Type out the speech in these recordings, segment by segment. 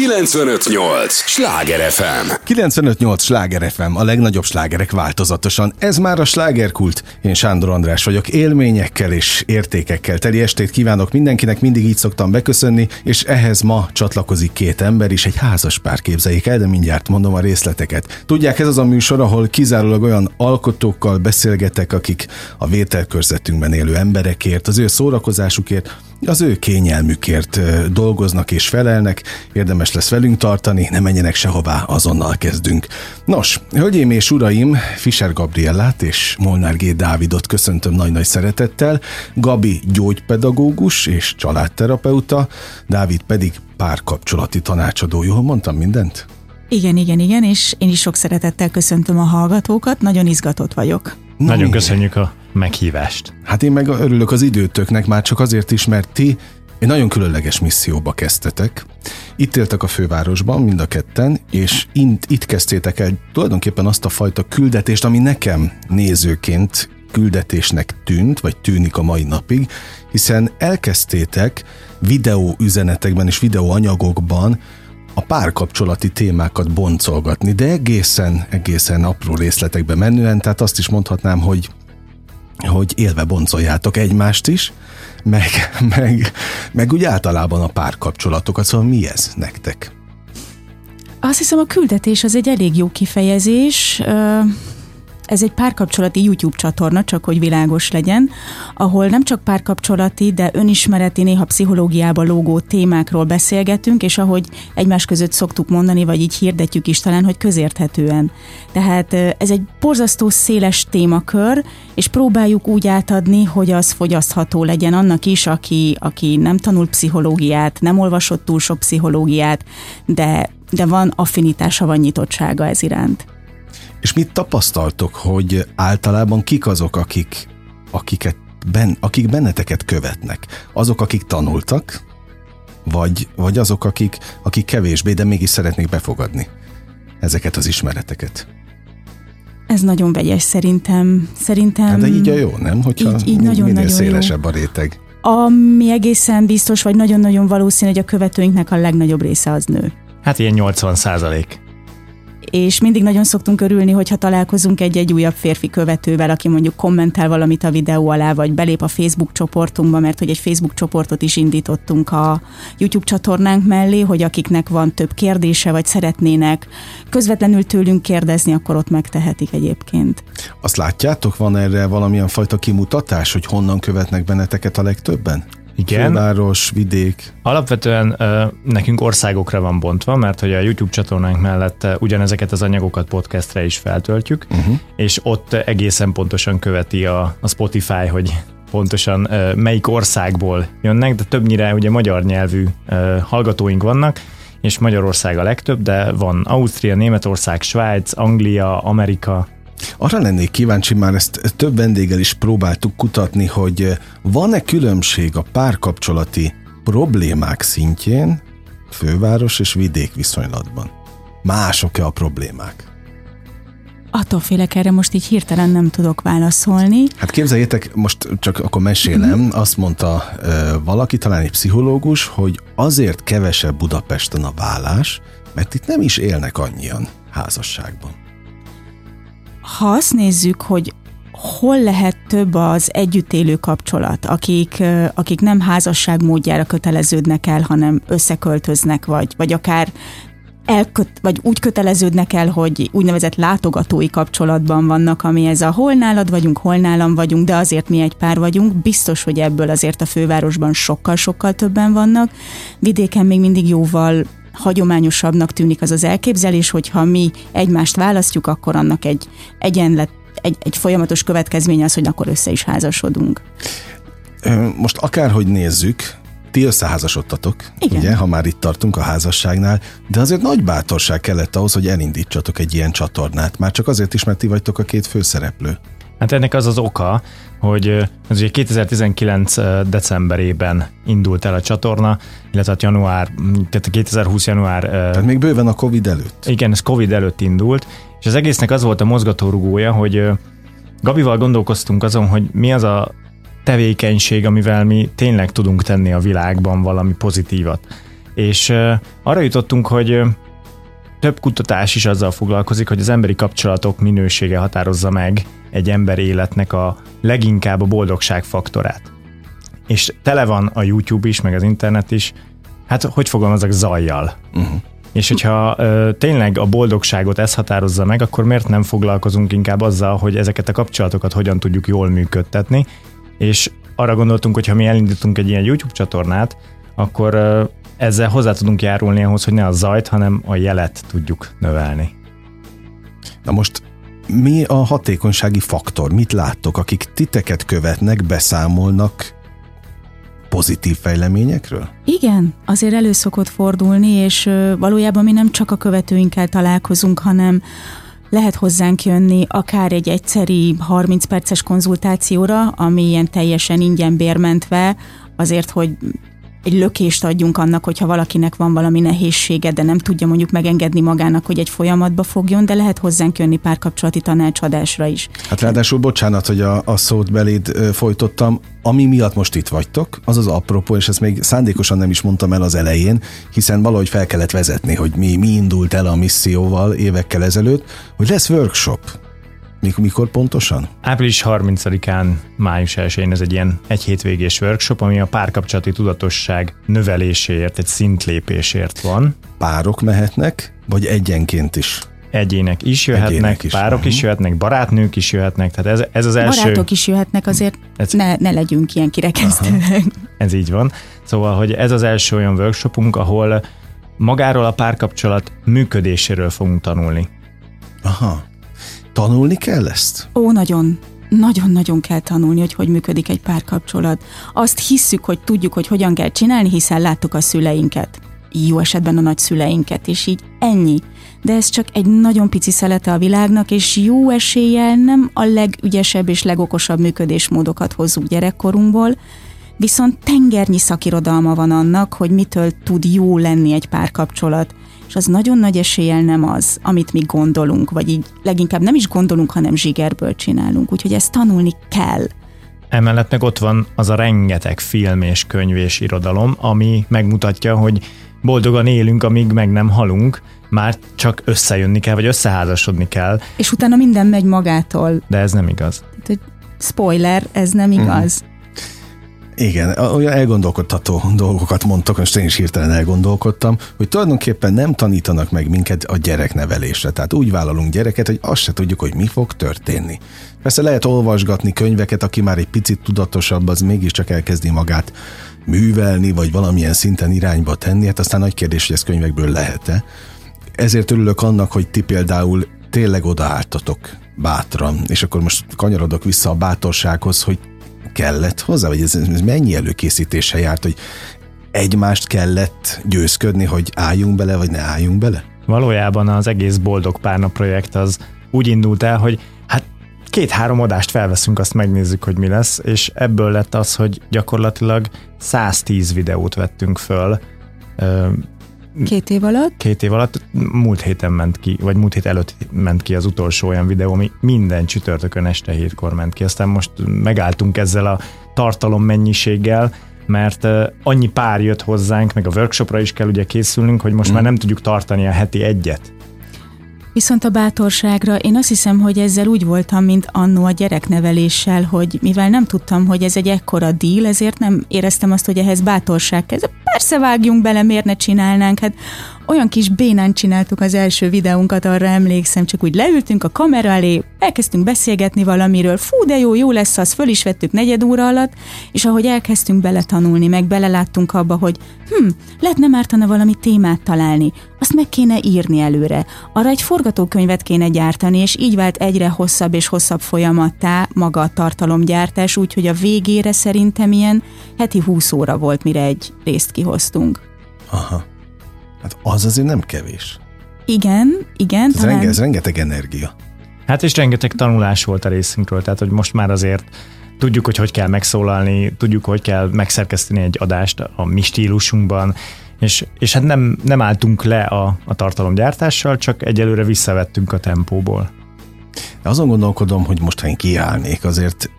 958! Sláger FM! 958! Sláger FM, a legnagyobb slágerek változatosan. Ez már a slágerkult. Én Sándor András vagyok. Élményekkel és értékekkel teli estét kívánok mindenkinek, mindig így szoktam beköszönni, és ehhez ma csatlakozik két ember is, egy házas pár képzeljék el, de mindjárt mondom a részleteket. Tudják, ez az a műsor, ahol kizárólag olyan alkotókkal beszélgetek, akik a vételkörzetünkben élő emberekért, az ő szórakozásukért, az ő kényelmükért dolgoznak és felelnek, érdemes lesz velünk tartani, ne menjenek sehová, azonnal kezdünk. Nos, hölgyeim és uraim, Fischer Gabriellát és Molnár G. Dávidot köszöntöm nagy-nagy szeretettel, Gabi gyógypedagógus és családterapeuta, Dávid pedig párkapcsolati tanácsadó. Jól mondtam mindent? Igen, igen, igen, és én is sok szeretettel köszöntöm a hallgatókat, nagyon izgatott vagyok. Na, Nagyon mi? köszönjük a meghívást. Hát én meg örülök az időtöknek, már csak azért is, mert ti egy nagyon különleges misszióba kezdtetek. Itt éltek a fővárosban, mind a ketten, és itt, itt kezdtétek el tulajdonképpen azt a fajta küldetést, ami nekem nézőként küldetésnek tűnt, vagy tűnik a mai napig, hiszen elkezdtétek videó üzenetekben és videóanyagokban a párkapcsolati témákat boncolgatni, de egészen, egészen apró részletekbe menően, tehát azt is mondhatnám, hogy hogy élve boncoljátok egymást is, meg, meg, meg úgy általában a párkapcsolatokat, szóval mi ez nektek? Azt hiszem a küldetés az egy elég jó kifejezés. Ez egy párkapcsolati YouTube csatorna, csak hogy világos legyen, ahol nem csak párkapcsolati, de önismereti, néha pszichológiába lógó témákról beszélgetünk, és ahogy egymás között szoktuk mondani, vagy így hirdetjük is talán, hogy közérthetően. Tehát ez egy borzasztó széles témakör, és próbáljuk úgy átadni, hogy az fogyasztható legyen annak is, aki, aki nem tanul pszichológiát, nem olvasott túl sok pszichológiát, de, de van affinitása, van nyitottsága ez iránt. És mit tapasztaltok, hogy általában kik azok, akik, akiket ben, akik benneteket követnek? Azok, akik tanultak, vagy, vagy azok, akik, akik kevésbé, de mégis szeretnék befogadni ezeket az ismereteket? Ez nagyon vegyes szerintem. szerintem hát de így a jó, nem? Hogyha így, így nagyon, minél nagyon szélesebb jó. a réteg. Ami egészen biztos, vagy nagyon-nagyon valószínű, hogy a követőinknek a legnagyobb része az nő. Hát ilyen 80 százalék és mindig nagyon szoktunk örülni, hogyha találkozunk egy-egy újabb férfi követővel, aki mondjuk kommentel valamit a videó alá, vagy belép a Facebook csoportunkba, mert hogy egy Facebook csoportot is indítottunk a YouTube csatornánk mellé, hogy akiknek van több kérdése, vagy szeretnének közvetlenül tőlünk kérdezni, akkor ott megtehetik egyébként. Azt látjátok, van erre valamilyen fajta kimutatás, hogy honnan követnek benneteket a legtöbben? Igen. Főváros, vidék. Alapvetően nekünk országokra van bontva, mert hogy a YouTube csatornánk mellett ugyanezeket az anyagokat podcastre is feltöltjük, uh-huh. és ott egészen pontosan követi a, a Spotify, hogy pontosan melyik országból jönnek, de többnyire ugye magyar nyelvű hallgatóink vannak, és Magyarország a legtöbb, de van Ausztria, Németország, Svájc, Anglia, Amerika, arra lennék kíváncsi, már ezt több vendéggel is próbáltuk kutatni, hogy van-e különbség a párkapcsolati problémák szintjén főváros és vidék viszonylatban? Mások-e a problémák? Attól félek, erre most így hirtelen nem tudok válaszolni. Hát képzeljétek, most csak akkor mesélem, mm-hmm. azt mondta ö, valaki, talán egy pszichológus, hogy azért kevesebb Budapesten a vállás, mert itt nem is élnek annyian házasságban. Ha azt nézzük, hogy hol lehet több az együttélő kapcsolat, akik, akik nem házasság módjára köteleződnek el, hanem összeköltöznek, vagy, vagy akár elköt, vagy úgy köteleződnek el, hogy úgynevezett látogatói kapcsolatban vannak, ami ez a hol nálad vagyunk, hol nálam vagyunk, de azért mi egy pár vagyunk. Biztos, hogy ebből azért a fővárosban sokkal-sokkal többen vannak. Vidéken még mindig jóval hagyományosabbnak tűnik az az elképzelés, hogy ha mi egymást választjuk, akkor annak egy egyenlet, egy, egy folyamatos következménye az, hogy akkor össze is házasodunk. Most akárhogy nézzük, ti összeházasodtatok, Igen. ugye, ha már itt tartunk a házasságnál, de azért nagy bátorság kellett ahhoz, hogy elindítsatok egy ilyen csatornát. Már csak azért is, mert ti vagytok a két főszereplő. Hát ennek az az oka, hogy ez ugye 2019 decemberében indult el a csatorna, illetve hát január, tehát 2020 január... Tehát még bőven a Covid előtt. Igen, ez Covid előtt indult, és az egésznek az volt a mozgatórugója, hogy Gabival gondolkoztunk azon, hogy mi az a tevékenység, amivel mi tényleg tudunk tenni a világban valami pozitívat. És arra jutottunk, hogy több kutatás is azzal foglalkozik, hogy az emberi kapcsolatok minősége határozza meg egy ember életnek a leginkább a boldogság faktorát. És tele van a YouTube is, meg az internet is, hát hogy fogalmazok, zajjal. Uh-huh. És hogyha ö, tényleg a boldogságot ez határozza meg, akkor miért nem foglalkozunk inkább azzal, hogy ezeket a kapcsolatokat hogyan tudjuk jól működtetni, és arra gondoltunk, hogy ha mi elindítunk egy ilyen YouTube csatornát, akkor ö, ezzel hozzá tudunk járulni ahhoz, hogy ne a zajt, hanem a jelet tudjuk növelni. Na most mi a hatékonysági faktor? Mit láttok, akik titeket követnek, beszámolnak pozitív fejleményekről? Igen, azért elő szokott fordulni, és valójában mi nem csak a követőinkkel találkozunk, hanem lehet hozzánk jönni akár egy egyszeri 30 perces konzultációra, ami ilyen teljesen ingyen bérmentve, azért, hogy egy lökést adjunk annak, hogyha valakinek van valami nehézsége, de nem tudja mondjuk megengedni magának, hogy egy folyamatba fogjon, de lehet hozzánk jönni párkapcsolati tanácsadásra is. Hát ráadásul bocsánat, hogy a, a szót beléd folytottam, ami miatt most itt vagytok, az az apropó, és ezt még szándékosan nem is mondtam el az elején, hiszen valahogy fel kellett vezetni, hogy mi, mi indult el a misszióval évekkel ezelőtt, hogy lesz workshop mikor, mikor pontosan? Április 30-án, május 1-én ez egy ilyen egy hétvégés workshop, ami a párkapcsolati tudatosság növeléséért, egy szintlépésért van. Párok mehetnek, vagy egyenként is? Egyének is jöhetnek, Egyének is, párok is jöhetnek, barátnők is jöhetnek, tehát ez, ez az első... Barátok is jöhetnek, azért ez... ne, ne legyünk ilyen kirekesztőek. Ez így van. Szóval, hogy ez az első olyan workshopunk, ahol magáról a párkapcsolat működéséről fogunk tanulni. Aha. Tanulni kell ezt? Ó, nagyon. Nagyon-nagyon kell tanulni, hogy hogy működik egy párkapcsolat. Azt hisszük, hogy tudjuk, hogy hogyan kell csinálni, hiszen láttuk a szüleinket. Jó esetben a nagyszüleinket, és így ennyi. De ez csak egy nagyon pici szelete a világnak, és jó eséllyel nem a legügyesebb és legokosabb működésmódokat hozzuk gyerekkorunkból, viszont tengernyi szakirodalma van annak, hogy mitől tud jó lenni egy párkapcsolat, és az nagyon nagy eséllyel nem az, amit mi gondolunk, vagy így leginkább nem is gondolunk, hanem zsigerből csinálunk, úgyhogy ezt tanulni kell. Emellett meg ott van az a rengeteg film és könyv és irodalom, ami megmutatja, hogy boldogan élünk, amíg meg nem halunk, már csak összejönni kell, vagy összeházasodni kell. És utána minden megy magától. De ez nem igaz. Tehát, spoiler, ez nem igaz. Mm. Igen, olyan elgondolkodtató dolgokat mondtok, most én is hirtelen elgondolkodtam, hogy tulajdonképpen nem tanítanak meg minket a gyereknevelésre. Tehát úgy vállalunk gyereket, hogy azt se tudjuk, hogy mi fog történni. Persze lehet olvasgatni könyveket, aki már egy picit tudatosabb, az mégiscsak elkezdi magát művelni, vagy valamilyen szinten irányba tenni, hát aztán nagy kérdés, hogy ez könyvekből lehet-e. Ezért örülök annak, hogy ti például tényleg odaálltatok bátran, és akkor most kanyarodok vissza a bátorsághoz, hogy kellett hozzá, vagy ez, ez mennyi előkészítése járt, hogy egymást kellett győzködni, hogy álljunk bele, vagy ne álljunk bele? Valójában az egész Boldog Párna projekt az úgy indult el, hogy hát két-három adást felveszünk, azt megnézzük, hogy mi lesz, és ebből lett az, hogy gyakorlatilag 110 videót vettünk föl, Két év alatt? Két év alatt, múlt héten ment ki, vagy múlt hét előtt ment ki az utolsó olyan videó, ami minden csütörtökön este hétkor ment ki. Aztán most megálltunk ezzel a tartalom mennyiséggel, mert annyi pár jött hozzánk, meg a workshopra is kell ugye készülnünk, hogy most mm. már nem tudjuk tartani a heti egyet. Viszont a bátorságra én azt hiszem, hogy ezzel úgy voltam, mint annó a gyerekneveléssel, hogy mivel nem tudtam, hogy ez egy ekkora díl, ezért nem éreztem azt, hogy ehhez bátorság kell. Persze vágjunk bele, miért ne csinálnánk? Hát olyan kis bénán csináltuk az első videónkat, arra emlékszem, csak úgy leültünk a kamera elé, elkezdtünk beszélgetni valamiről, fú, de jó, jó lesz az, föl is vettük negyed óra alatt, és ahogy elkezdtünk beletanulni, meg beleláttunk abba, hogy hm, lehetne mártana valami témát találni, azt meg kéne írni előre, arra egy forgatókönyvet kéne gyártani, és így vált egyre hosszabb és hosszabb folyamattá maga a tartalomgyártás, úgyhogy a végére szerintem ilyen heti 20 óra volt, mire egy részt kihoztunk. Aha. Hát az azért nem kevés. Igen, igen. Ez, talán... renge, ez rengeteg energia. Hát és rengeteg tanulás volt a részünkről, tehát hogy most már azért tudjuk, hogy hogy kell megszólalni, tudjuk, hogy kell megszerkeszteni egy adást a mi stílusunkban, és, és hát nem, nem álltunk le a, a tartalomgyártással, csak egyelőre visszavettünk a tempóból. De azon gondolkodom, hogy most, ha én kiállnék, azért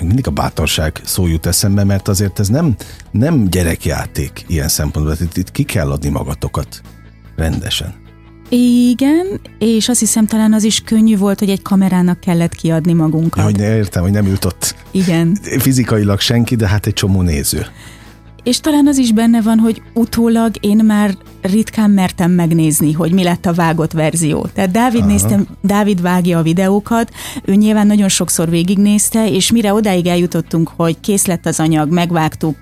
mindig a bátorság szó jut eszembe, mert azért ez nem, nem gyerekjáték ilyen szempontból. Itt, itt ki kell adni magatokat rendesen. Igen, és azt hiszem talán az is könnyű volt, hogy egy kamerának kellett kiadni magunkat. Ja, hogy ne értem, hogy nem ült ott Igen. fizikailag senki, de hát egy csomó néző. És talán az is benne van, hogy utólag én már ritkán mertem megnézni, hogy mi lett a vágott verzió. Tehát Dávid, néztem, Dávid vágja a videókat, ő nyilván nagyon sokszor végignézte, és mire odáig eljutottunk, hogy kész lett az anyag, megvágtuk,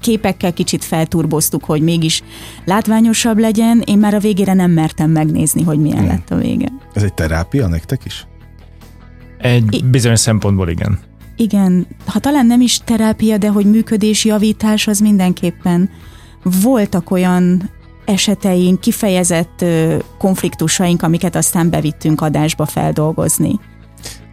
képekkel kicsit felturboztuk, hogy mégis látványosabb legyen, én már a végére nem mertem megnézni, hogy milyen hmm. lett a vége. Ez egy terápia nektek is? Egy bizonyos szempontból igen. Igen, ha talán nem is terápia, de hogy működés javítás az mindenképpen. Voltak olyan eseteink, kifejezett konfliktusaink, amiket aztán bevittünk adásba feldolgozni.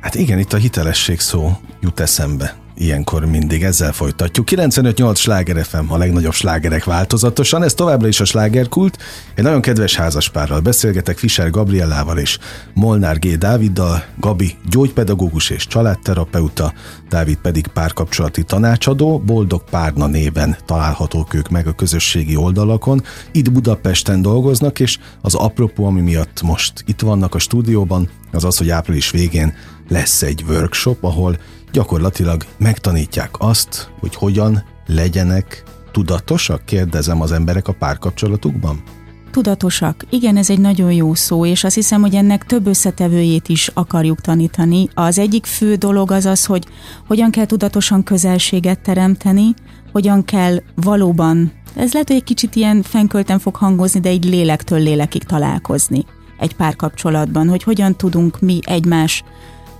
Hát igen, itt a hitelesség szó jut eszembe ilyenkor mindig ezzel folytatjuk. 95-8 sláger FM, a legnagyobb slágerek változatosan, ez továbbra is a slágerkult. Egy nagyon kedves házaspárral beszélgetek, Fischer Gabriellával és Molnár G. Dáviddal, Gabi gyógypedagógus és családterapeuta, Dávid pedig párkapcsolati tanácsadó, Boldog Párna néven találhatók ők meg a közösségi oldalakon. Itt Budapesten dolgoznak, és az apropó, ami miatt most itt vannak a stúdióban, az az, hogy április végén lesz egy workshop, ahol gyakorlatilag megtanítják azt, hogy hogyan legyenek tudatosak, kérdezem az emberek a párkapcsolatukban? Tudatosak. Igen, ez egy nagyon jó szó, és azt hiszem, hogy ennek több összetevőjét is akarjuk tanítani. Az egyik fő dolog az az, hogy hogyan kell tudatosan közelséget teremteni, hogyan kell valóban, ez lehet, hogy egy kicsit ilyen fenkölten fog hangozni, de egy lélektől lélekig találkozni egy párkapcsolatban, hogy hogyan tudunk mi egymás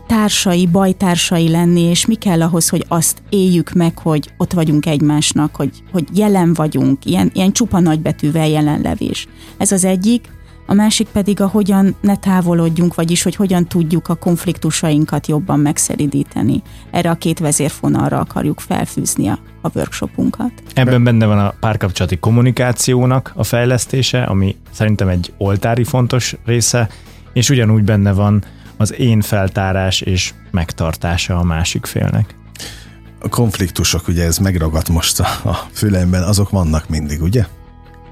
társai, bajtársai lenni, és mi kell ahhoz, hogy azt éljük meg, hogy ott vagyunk egymásnak, hogy, hogy jelen vagyunk, ilyen, ilyen csupa nagybetűvel jelenlevés. Ez az egyik, a másik pedig a hogyan ne távolodjunk, vagyis hogy hogyan tudjuk a konfliktusainkat jobban megszeridíteni. Erre a két vezérfonalra akarjuk felfűzni a, a workshopunkat. Ebben benne van a párkapcsolati kommunikációnak a fejlesztése, ami szerintem egy oltári fontos része, és ugyanúgy benne van az én feltárás és megtartása a másik félnek. A konfliktusok, ugye ez megragadt most a, a fülemben, azok vannak mindig, ugye?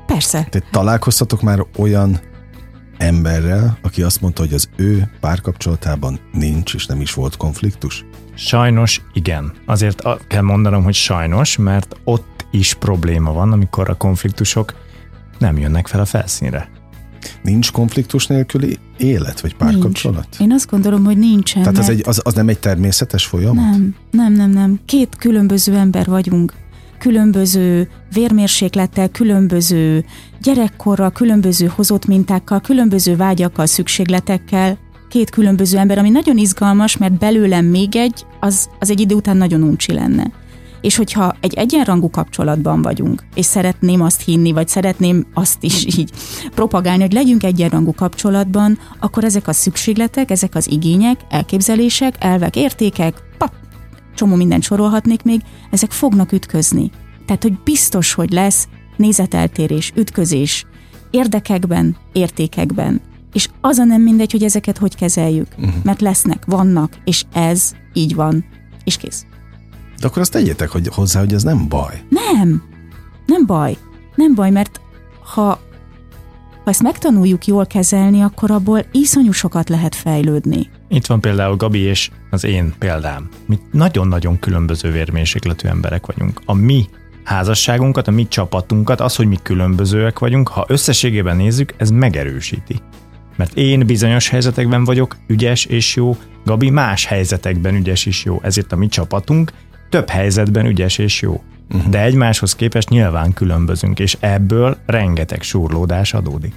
Persze. Tehát találkoztatok már olyan emberrel, aki azt mondta, hogy az ő párkapcsolatában nincs és nem is volt konfliktus? Sajnos igen. Azért kell mondanom, hogy sajnos, mert ott is probléma van, amikor a konfliktusok nem jönnek fel a felszínre. Nincs konfliktus nélküli élet, vagy párkapcsolat? Nincs. Én azt gondolom, hogy nincsen. Tehát az, egy, az, az nem egy természetes folyamat? Nem, nem, nem, nem. Két különböző ember vagyunk. Különböző vérmérséklettel, különböző gyerekkorral, különböző hozott mintákkal, különböző vágyakkal, szükségletekkel, két különböző ember, ami nagyon izgalmas, mert belőlem még egy, az, az egy idő után nagyon uncsi lenne. És hogyha egy egyenrangú kapcsolatban vagyunk, és szeretném azt hinni, vagy szeretném azt is így propagálni, hogy legyünk egyenrangú kapcsolatban, akkor ezek a szükségletek, ezek az igények, elképzelések, elvek, értékek, pap, csomó mindent sorolhatnék még, ezek fognak ütközni. Tehát, hogy biztos, hogy lesz nézeteltérés, ütközés, érdekekben, értékekben. És az a nem mindegy, hogy ezeket hogy kezeljük. Uh-huh. Mert lesznek, vannak, és ez így van, és kész. De akkor azt tegyétek hogy hozzá, hogy ez nem baj. Nem, nem baj. Nem baj, mert ha, ha ezt megtanuljuk jól kezelni, akkor abból iszonyú sokat lehet fejlődni. Itt van például Gabi és az én példám. Mi nagyon-nagyon különböző vérmérsékletű emberek vagyunk. A mi házasságunkat, a mi csapatunkat, az, hogy mi különbözőek vagyunk, ha összességében nézzük, ez megerősíti. Mert én bizonyos helyzetekben vagyok ügyes és jó, Gabi más helyzetekben ügyes és jó, ezért a mi csapatunk több helyzetben ügyes és jó. Uh-huh. De egymáshoz képest nyilván különbözünk, és ebből rengeteg surlódás adódik.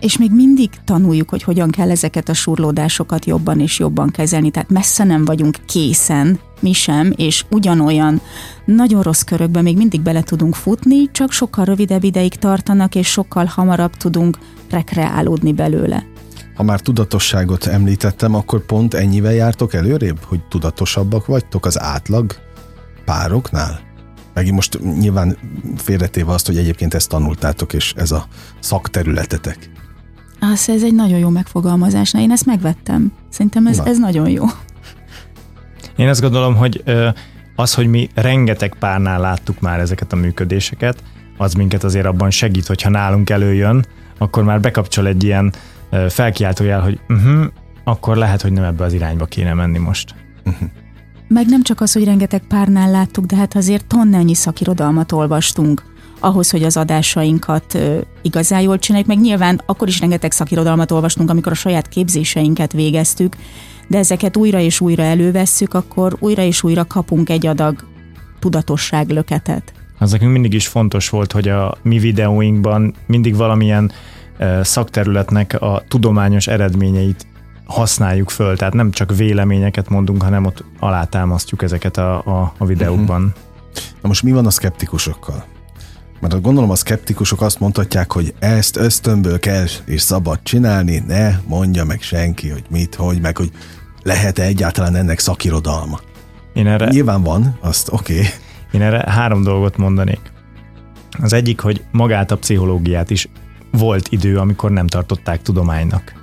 És még mindig tanuljuk, hogy hogyan kell ezeket a surlódásokat jobban és jobban kezelni, tehát messze nem vagyunk készen, mi sem, és ugyanolyan nagyon rossz körökbe még mindig bele tudunk futni, csak sokkal rövidebb ideig tartanak, és sokkal hamarabb tudunk rekreálódni belőle. Ha már tudatosságot említettem, akkor pont ennyivel jártok előrébb, hogy tudatosabbak vagytok az átlag pároknál? Megint most nyilván félretéve azt, hogy egyébként ezt tanultátok, és ez a szakterületetek. Az, ez egy nagyon jó megfogalmazás. Na, én ezt megvettem. Szerintem ez, ez nagyon jó. Én azt gondolom, hogy az, hogy mi rengeteg párnál láttuk már ezeket a működéseket, az minket azért abban segít, hogyha nálunk előjön, akkor már bekapcsol egy ilyen felkiáltójel, hogy uh-huh, akkor lehet, hogy nem ebbe az irányba kéne menni most. Uh-huh. Meg nem csak az, hogy rengeteg párnál láttuk, de hát azért tonnányi szakirodalmat olvastunk ahhoz, hogy az adásainkat ö, igazán jól csináljuk, meg nyilván akkor is rengeteg szakirodalmat olvastunk, amikor a saját képzéseinket végeztük, de ezeket újra és újra elővesszük, akkor újra és újra kapunk egy adag tudatosság löketet. Az nekünk mindig is fontos volt, hogy a mi videóinkban mindig valamilyen szakterületnek a tudományos eredményeit használjuk föl, tehát nem csak véleményeket mondunk, hanem ott alátámasztjuk ezeket a, a, a videókban. Uh-huh. Na most mi van a szkeptikusokkal? Mert gondolom a szkeptikusok azt mondhatják, hogy ezt ösztönből kell és szabad csinálni, ne mondja meg senki, hogy mit, hogy, meg hogy lehet-e egyáltalán ennek szakirodalma. Én erre... Nyilván van, azt oké. Okay. Én erre három dolgot mondanék. Az egyik, hogy magát a pszichológiát is volt idő, amikor nem tartották tudománynak.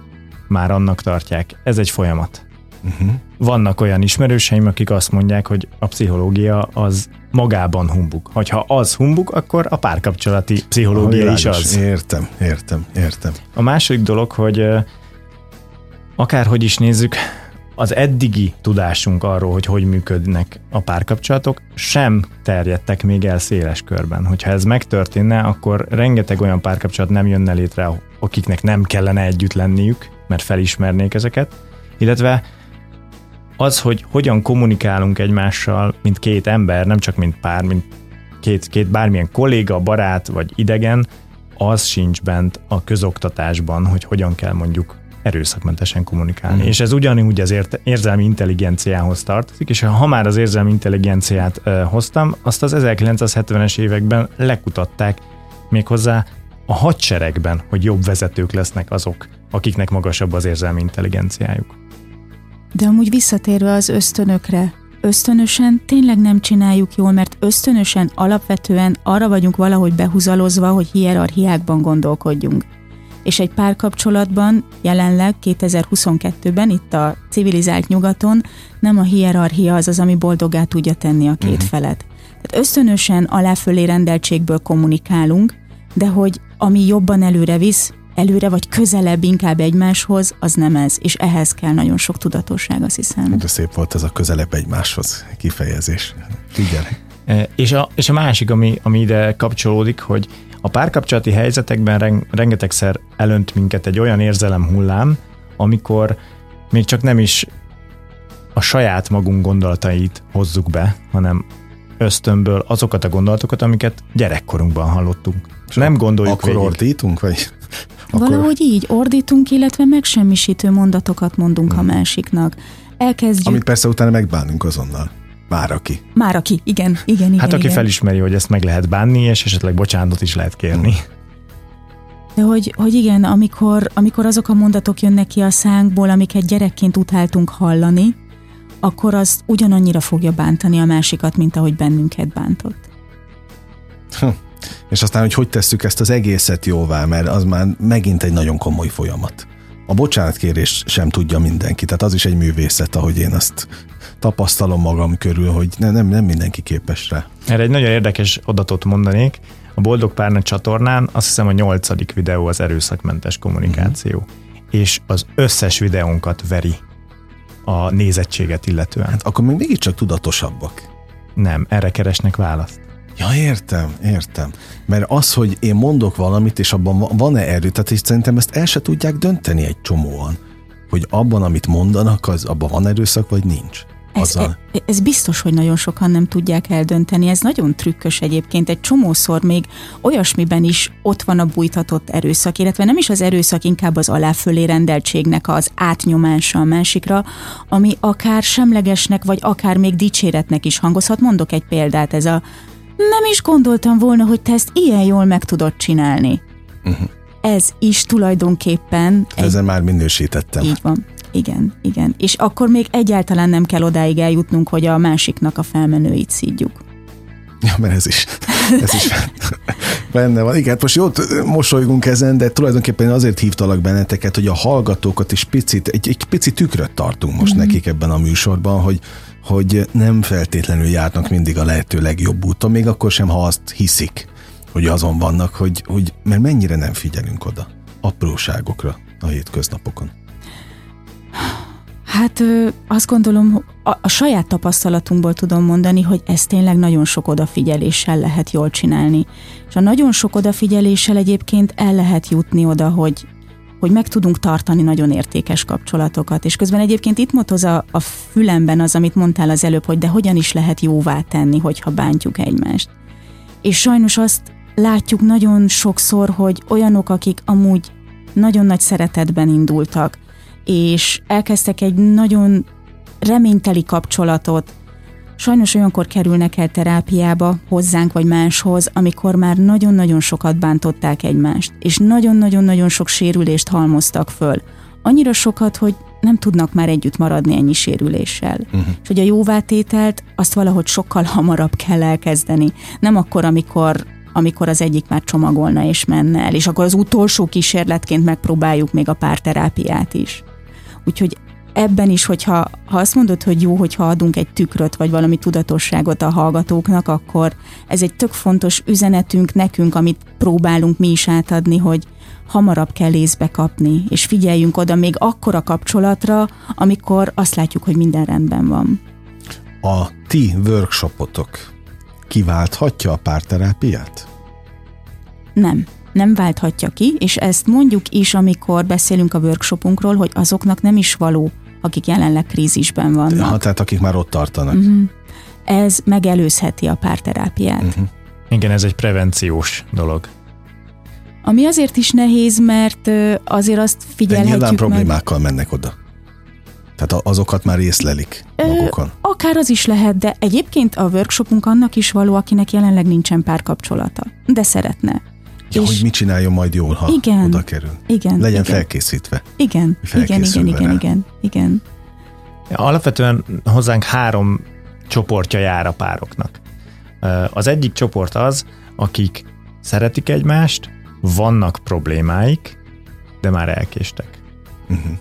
Már annak tartják. Ez egy folyamat. Uh-huh. Vannak olyan ismerőseim, akik azt mondják, hogy a pszichológia az magában humbuk. Hogyha az humbuk, akkor a párkapcsolati pszichológia is az. Értem, értem, értem. A második dolog, hogy akárhogy is nézzük, az eddigi tudásunk arról, hogy hogy működnek a párkapcsolatok, sem terjedtek még el széles körben. Hogyha ez megtörténne, akkor rengeteg olyan párkapcsolat nem jönne létre, akiknek nem kellene együtt lenniük, mert felismernék ezeket, illetve az, hogy hogyan kommunikálunk egymással, mint két ember, nem csak mint pár, mint két, két bármilyen kolléga, barát vagy idegen, az sincs bent a közoktatásban, hogy hogyan kell mondjuk erőszakmentesen kommunikálni. Mm. És ez ugyanúgy az ért- érzelmi intelligenciához tartozik, és ha már az érzelmi intelligenciát uh, hoztam, azt az 1970-es években lekutatták méghozzá a hadseregben, hogy jobb vezetők lesznek azok, akiknek magasabb az érzelmi intelligenciájuk. De amúgy visszatérve az ösztönökre, ösztönösen tényleg nem csináljuk jól, mert ösztönösen alapvetően arra vagyunk valahogy behuzalozva, hogy hierarchiákban gondolkodjunk és egy párkapcsolatban jelenleg 2022-ben itt a civilizált nyugaton nem a hierarchia az az, ami boldogá tudja tenni a két uh-huh. felet. Tehát ösztönösen aláfölé rendeltségből kommunikálunk, de hogy ami jobban előre visz, előre vagy közelebb inkább egymáshoz, az nem ez, és ehhez kell nagyon sok tudatosság, azt hiszem. De szép volt ez a közelebb egymáshoz kifejezés. Figyelj. E, és a, és a másik, ami, ami ide kapcsolódik, hogy a párkapcsolati helyzetekben rengetegszer elönt minket egy olyan érzelem hullám, amikor még csak nem is a saját magunk gondolatait hozzuk be, hanem ösztönből azokat a gondolatokat, amiket gyerekkorunkban hallottunk. És nem gondoljuk Akkor végig. ordítunk, vagy? Akkor... Valahogy így ordítunk, illetve megsemmisítő mondatokat mondunk hmm. a másiknak. Elkezdjük... Amit persze utána megbánunk azonnal. Már aki. Már aki, igen, igen, igen. Hát aki igen. felismeri, hogy ezt meg lehet bánni, és esetleg bocsánatot is lehet kérni. De hogy, hogy igen, amikor, amikor azok a mondatok jönnek ki a szánkból, amiket gyerekként utáltunk hallani, akkor az ugyanannyira fogja bántani a másikat, mint ahogy bennünket bántott. Hm. És aztán, hogy hogy tesszük ezt az egészet jóvá, mert az már megint egy nagyon komoly folyamat. A bocsánatkérés sem tudja mindenki, tehát az is egy művészet, ahogy én azt tapasztalom magam körül, hogy ne, nem, nem mindenki képes rá. Erre egy nagyon érdekes adatot mondanék. A Boldog Párna csatornán azt hiszem a nyolcadik videó az erőszakmentes kommunikáció. Mm-hmm. És az összes videónkat veri a nézettséget illetően. Hát akkor még mégiscsak tudatosabbak. Nem, erre keresnek választ. Ja, értem, értem. Mert az, hogy én mondok valamit, és abban van-e erő, tehát és szerintem ezt el se tudják dönteni egy csomóan, hogy abban, amit mondanak, az abban van erőszak, vagy nincs. Ez, e, ez biztos, hogy nagyon sokan nem tudják eldönteni. Ez nagyon trükkös egyébként. Egy csomószor még olyasmiben is ott van a bújtatott erőszak, illetve nem is az erőszak, inkább az aláfölé rendeltségnek az átnyomása a másikra, ami akár semlegesnek, vagy akár még dicséretnek is hangozhat. Mondok egy példát, ez a nem is gondoltam volna, hogy te ezt ilyen jól meg tudod csinálni. Uh-huh. Ez is tulajdonképpen... Egy... már minősítettem. Így van. Igen, igen. És akkor még egyáltalán nem kell odáig eljutnunk, hogy a másiknak a felmenőit szídjuk. Ja, mert ez is, ez is benne van. Igen, most jót mosolygunk ezen, de tulajdonképpen azért hívtalak benneteket, hogy a hallgatókat is picit, egy, egy pici tükröt tartunk most mm. nekik ebben a műsorban, hogy hogy nem feltétlenül járnak mindig a lehető legjobb úton, még akkor sem, ha azt hiszik, hogy azon vannak, hogy, hogy mert mennyire nem figyelünk oda apróságokra a hétköznapokon. Hát azt gondolom, a, a saját tapasztalatunkból tudom mondani, hogy ezt tényleg nagyon sok odafigyeléssel lehet jól csinálni. És a nagyon sok odafigyeléssel egyébként el lehet jutni oda, hogy hogy meg tudunk tartani nagyon értékes kapcsolatokat. És közben egyébként itt motoz a, a fülemben az, amit mondtál az előbb, hogy de hogyan is lehet jóvá tenni, hogyha bántjuk egymást. És sajnos azt látjuk nagyon sokszor, hogy olyanok, akik amúgy nagyon nagy szeretetben indultak, és elkezdtek egy nagyon reményteli kapcsolatot, sajnos olyankor kerülnek el terápiába, hozzánk vagy máshoz, amikor már nagyon-nagyon sokat bántották egymást, és nagyon-nagyon-nagyon sok sérülést halmoztak föl. Annyira sokat, hogy nem tudnak már együtt maradni ennyi sérüléssel. Uh-huh. És hogy a jóvátételt azt valahogy sokkal hamarabb kell elkezdeni. Nem akkor, amikor amikor az egyik már csomagolna és menne el, és akkor az utolsó kísérletként megpróbáljuk még a párterápiát is. Úgyhogy ebben is, hogyha ha azt mondod, hogy jó, hogyha adunk egy tükröt, vagy valami tudatosságot a hallgatóknak, akkor ez egy tök fontos üzenetünk nekünk, amit próbálunk mi is átadni, hogy hamarabb kell észbe kapni, és figyeljünk oda még akkor a kapcsolatra, amikor azt látjuk, hogy minden rendben van. A ti workshopotok kiválthatja a párterápiát? Nem nem válthatja ki, és ezt mondjuk is, amikor beszélünk a workshopunkról, hogy azoknak nem is való, akik jelenleg krízisben vannak. Ja, tehát akik már ott tartanak. Uh-huh. Ez megelőzheti a párterápiát. Uh-huh. Igen, ez egy prevenciós dolog. Ami azért is nehéz, mert azért azt figyelhetjük De nyilván problémákkal meg... mennek oda. Tehát azokat már észlelik magukon. Ö, akár az is lehet, de egyébként a workshopunk annak is való, akinek jelenleg nincsen párkapcsolata, de szeretne. Ja, és hogy mit csináljon majd jól, ha igen, oda kerül. Igen. Legyen igen. felkészítve. Igen, igen, igen, igen, igen, igen. Alapvetően hozzánk három csoportja jár a pároknak. Az egyik csoport az, akik szeretik egymást, vannak problémáik, de már elkéstek. Uh-huh.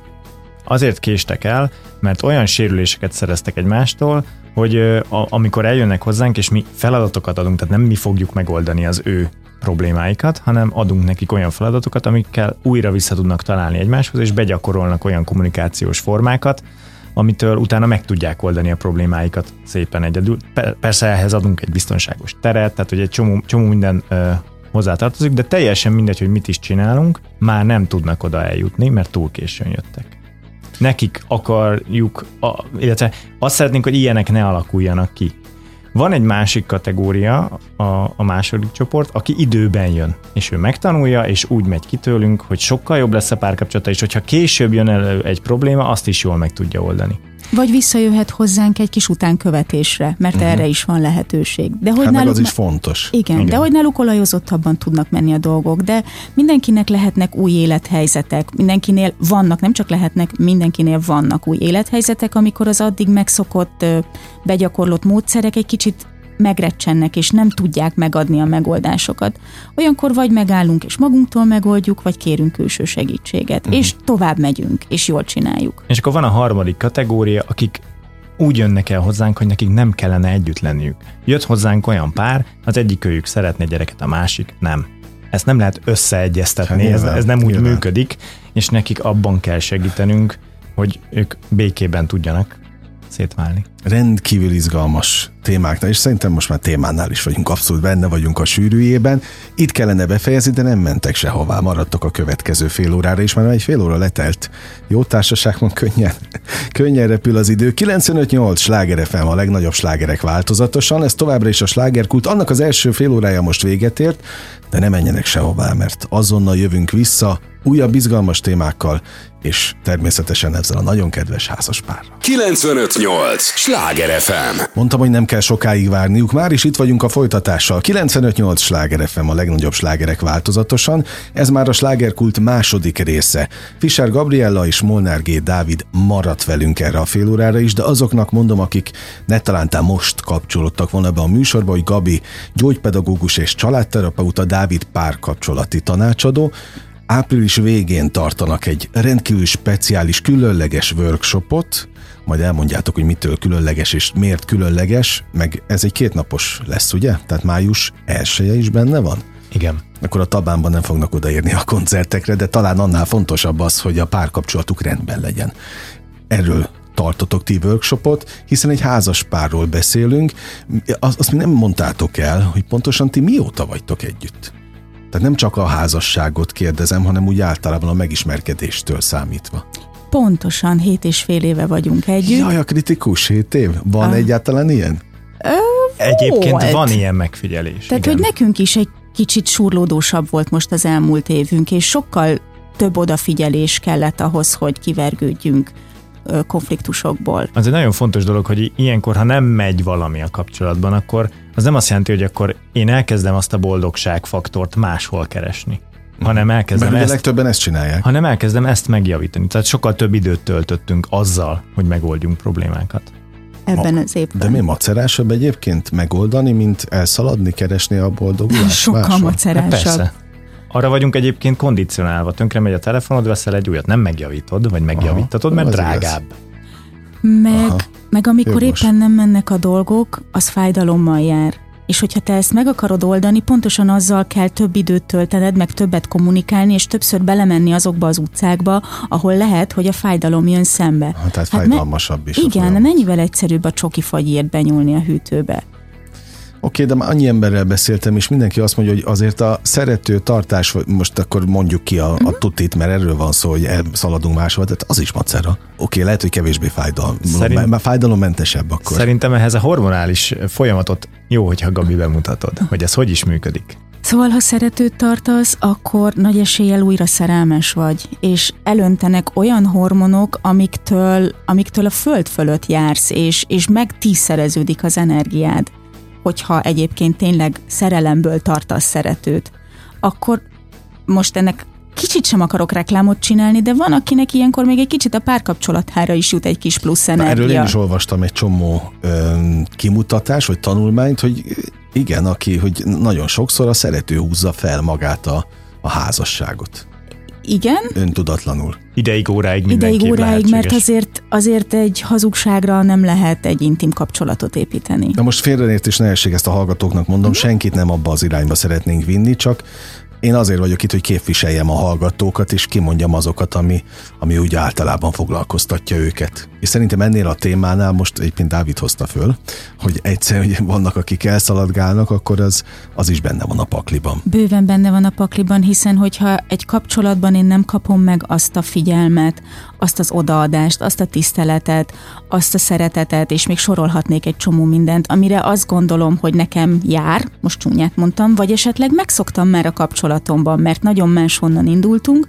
Azért késtek el, mert olyan sérüléseket szereztek egymástól, hogy a, amikor eljönnek hozzánk, és mi feladatokat adunk, tehát nem mi fogjuk megoldani az ő problémáikat, hanem adunk nekik olyan feladatokat, amikkel újra vissza tudnak találni egymáshoz, és begyakorolnak olyan kommunikációs formákat, amitől utána meg tudják oldani a problémáikat szépen egyedül. Persze ehhez adunk egy biztonságos teret, tehát hogy egy csomó, csomó minden ö, hozzátartozik, de teljesen mindegy, hogy mit is csinálunk, már nem tudnak oda eljutni, mert túl későn jöttek. Nekik akarjuk, a, illetve azt szeretnénk, hogy ilyenek ne alakuljanak ki. Van egy másik kategória, a, a második csoport, aki időben jön, és ő megtanulja, és úgy megy ki tőlünk, hogy sokkal jobb lesz a párkapcsolata, és hogyha később jön elő egy probléma, azt is jól meg tudja oldani. Vagy visszajöhet hozzánk egy kis utánkövetésre, mert uh-huh. erre is van lehetőség. De hogy hát náluk, az is fontos. Igen, igen, de hogy náluk olajozottabban tudnak menni a dolgok, de mindenkinek lehetnek új élethelyzetek, mindenkinél vannak, nem csak lehetnek, mindenkinél vannak új élethelyzetek, amikor az addig megszokott, begyakorlott módszerek egy kicsit megrecsennek, és nem tudják megadni a megoldásokat. Olyankor vagy megállunk, és magunktól megoldjuk, vagy kérünk külső segítséget, uh-huh. és tovább megyünk, és jól csináljuk. És akkor van a harmadik kategória, akik úgy jönnek el hozzánk, hogy nekik nem kellene együtt lenniük. Jött hozzánk olyan pár, az egyik őjük szeretne gyereket, a másik nem. Ezt nem lehet összeegyeztetni, hát, ez, ez nem úgy nyilván. működik, és nekik abban kell segítenünk, hogy ők békében tudjanak szétválni. Rendkívül izgalmas témáknál, és szerintem most már témánál is vagyunk, abszolút benne vagyunk a sűrűjében. Itt kellene befejezni, de nem mentek sehová, maradtok a következő fél órára, és már egy fél óra letelt. Jó társaságban könnyen, könnyen repül az idő. 95-8 sláger FM, a legnagyobb slágerek változatosan, ez továbbra is a slágerkult. Annak az első fél órája most véget ért, de ne menjenek sehová, mert azonnal jövünk vissza újabb izgalmas témákkal, és természetesen ezzel a nagyon kedves házas párra. 958! Sláger FM! Mondtam, hogy nem kell sokáig várniuk, már is itt vagyunk a folytatással. 958! Sláger FM, a legnagyobb slágerek változatosan. Ez már a slágerkult második része. Fischer Gabriella és Molnár G. Dávid maradt velünk erre a fél órára is, de azoknak mondom, akik ne talántán most kapcsolódtak volna be a műsorba, hogy Gabi gyógypedagógus és családterapeuta, Dávid párkapcsolati tanácsadó, április végén tartanak egy rendkívül speciális, különleges workshopot, majd elmondjátok, hogy mitől különleges és miért különleges, meg ez egy kétnapos lesz, ugye? Tehát május elsője is benne van? Igen. Akkor a Tabánban nem fognak odaérni a koncertekre, de talán annál fontosabb az, hogy a párkapcsolatuk rendben legyen. Erről tartotok ti workshopot, hiszen egy házas párról beszélünk. Azt, azt mi nem mondtátok el, hogy pontosan ti mióta vagytok együtt. Tehát nem csak a házasságot kérdezem, hanem úgy általában a megismerkedéstől számítva. Pontosan hét és fél éve vagyunk együtt. Jaj, a kritikus hét év. Van Ah. egyáltalán ilyen? Egyébként Volt. van ilyen megfigyelés. Tehát, igen. hogy nekünk is egy kicsit surlódósabb volt most az elmúlt évünk, és sokkal több odafigyelés kellett ahhoz, hogy kivergődjünk ö, konfliktusokból. Az egy nagyon fontos dolog, hogy ilyenkor, ha nem megy valami a kapcsolatban, akkor az nem azt jelenti, hogy akkor én elkezdem azt a boldogságfaktort máshol keresni, hanem elkezdem Mert ezt legtöbben ezt csinálják. hanem elkezdem ezt megjavítani. Tehát sokkal több időt töltöttünk azzal, hogy megoldjunk problémákat. Ebben az évben. De mi macerásabb egyébként megoldani, mint elszaladni, keresni a boldogulást? Sokkal máshol? Hát macerásabb. persze. Arra vagyunk egyébként kondicionálva. Tönkre megy a telefonod, veszel egy újat, nem megjavítod, vagy megjavítatod, Aha, mert igaz. drágább. Meg, Aha. meg amikor Jogos. éppen nem mennek a dolgok, az fájdalommal jár. És hogyha te ezt meg akarod oldani, pontosan azzal kell több időt töltened, meg többet kommunikálni, és többször belemenni azokba az utcákba, ahol lehet, hogy a fájdalom jön szembe. Ha, tehát Hát fájdalmasabb is. a Igen, mennyivel egyszerűbb a csoki fagyért benyúlni a hűtőbe. Oké, de már annyi emberrel beszéltem, és mindenki azt mondja, hogy azért a szerető tartás, vagy most akkor mondjuk ki a, Mhm. a tutit, mert erről van szó, hogy szaladunk máshol, tehát az is macera. Oké, lehet, hogy kevésbé fájdalom, Szerint- Szerint... már fájdalommentesebb akkor. Szerintem ehhez a hormonális folyamatot jó, hogyha Gabi bemutatod, hogy ez hogy is működik. Szóval, ha szeretőt tartasz, akkor nagy eséllyel újra szerelmes vagy, és elöntenek olyan hormonok, amiktől, amiktől a föld fölött jársz, és, és meg tízszereződik az energiád. Hogyha egyébként tényleg szerelemből tartasz szeretőt, akkor most ennek kicsit sem akarok reklámot csinálni, de van, akinek ilyenkor még egy kicsit a párkapcsolatára is jut egy kis plusz Na, energia. erről én is olvastam egy csomó öm, kimutatás, vagy tanulmányt, hogy igen, aki, hogy nagyon sokszor a szerető húzza fel magát a, a házasságot. Igen, Öntudatlanul. Ideig, óráig ideig óráig, mert azért, azért egy hazugságra nem lehet egy intim kapcsolatot építeni. Na most félreértés ne essék, ezt a hallgatóknak mondom, senkit nem abba az irányba szeretnénk vinni, csak én azért vagyok itt, hogy képviseljem a hallgatókat, és kimondjam azokat, ami, ami úgy általában foglalkoztatja őket. És szerintem ennél a témánál most egyébként Dávid hozta föl, hogy egyszer hogy vannak, akik elszaladgálnak, akkor az, az is benne van a pakliban. Bőven benne van a pakliban, hiszen hogyha egy kapcsolatban én nem kapom meg azt a figyelmet, azt az odaadást, azt a tiszteletet, azt a szeretetet, és még sorolhatnék egy csomó mindent, amire azt gondolom, hogy nekem jár, most csúnyát mondtam, vagy esetleg megszoktam már a kapcsolatomban, mert nagyon máshonnan indultunk,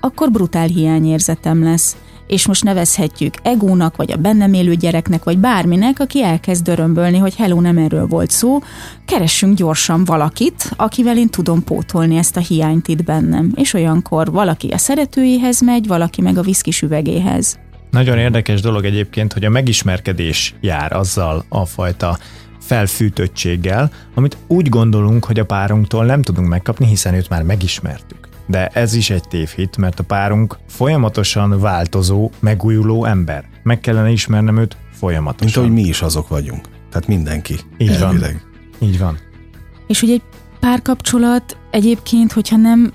akkor brutál hiányérzetem lesz. És most nevezhetjük egónak, vagy a bennem élő gyereknek, vagy bárminek, aki elkezd dörömbölni, hogy hello, nem erről volt szó, keressünk gyorsan valakit, akivel én tudom pótolni ezt a hiányt itt bennem. És olyankor valaki a szeretőjéhez megy, valaki meg a viszkis üvegéhez. Nagyon érdekes dolog egyébként, hogy a megismerkedés jár azzal a fajta felfűtöttséggel, amit úgy gondolunk, hogy a párunktól nem tudunk megkapni, hiszen őt már megismertük. De ez is egy tévhit, mert a párunk folyamatosan változó, megújuló ember. Meg kellene ismernem őt Mint folyamatosan. ahogy mi is azok vagyunk. Tehát mindenki. Így van. elvileg. Így van. És hogy egy párkapcsolat egyébként, hogyha nem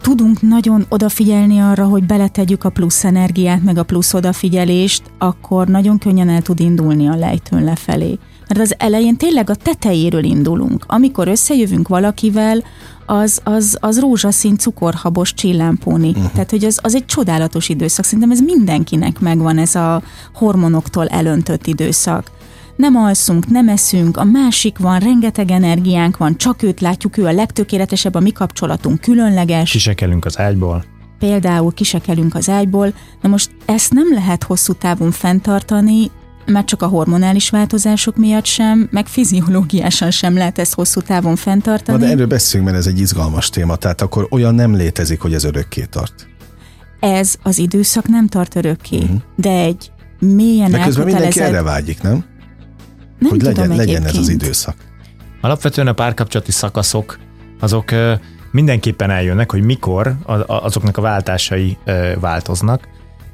tudunk nagyon odafigyelni arra, hogy beletegyük a plusz energiát, meg a plusz odafigyelést, akkor nagyon könnyen el tud indulni a lejtőn lefelé. Mert az elején tényleg a tetejéről indulunk. Amikor összejövünk valakivel, az, az, az rózsaszín, cukorhabos csillámpóni. Uh-huh. Tehát, hogy az, az egy csodálatos időszak. Szerintem ez mindenkinek megvan, ez a hormonoktól elöntött időszak nem alszunk, nem eszünk, a másik van, rengeteg energiánk van, csak őt látjuk, ő a legtökéletesebb, a mi kapcsolatunk különleges, Kisekelünk az ágyból. például kisekelünk az ágyból, na most ezt nem lehet hosszú távon fenntartani, mert csak a hormonális változások miatt sem, meg fiziológiásan sem lehet ezt hosszú távon Na fenntartani. de erről beszélünk, mert ez egy izgalmas téma, tehát akkor olyan nem létezik, hogy ez örökké tart. Ez az időszak nem tart örökké, uh-huh. de egy mélyen. De közben mindenki erre vágyik, nem? nem hogy tudom legyen, legyen ez az időszak. Alapvetően a párkapcsolati szakaszok, azok mindenképpen eljönnek, hogy mikor azoknak a váltásai változnak,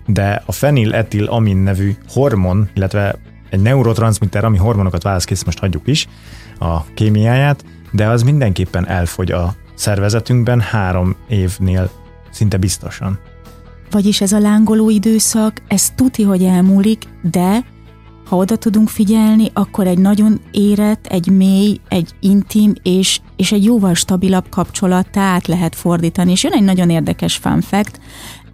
de a feniletil amin nevű hormon, illetve egy neurotranszmitter, ami hormonokat választ kész, most hagyjuk is a kémiáját, de az mindenképpen elfogy a szervezetünkben három évnél szinte biztosan. Vagyis ez a lángoló időszak, ez tuti, hogy elmúlik, de ha oda tudunk figyelni, akkor egy nagyon érett, egy mély, egy intim és, és egy jóval stabilabb kapcsolattá át lehet fordítani. És jön egy nagyon érdekes fun fact,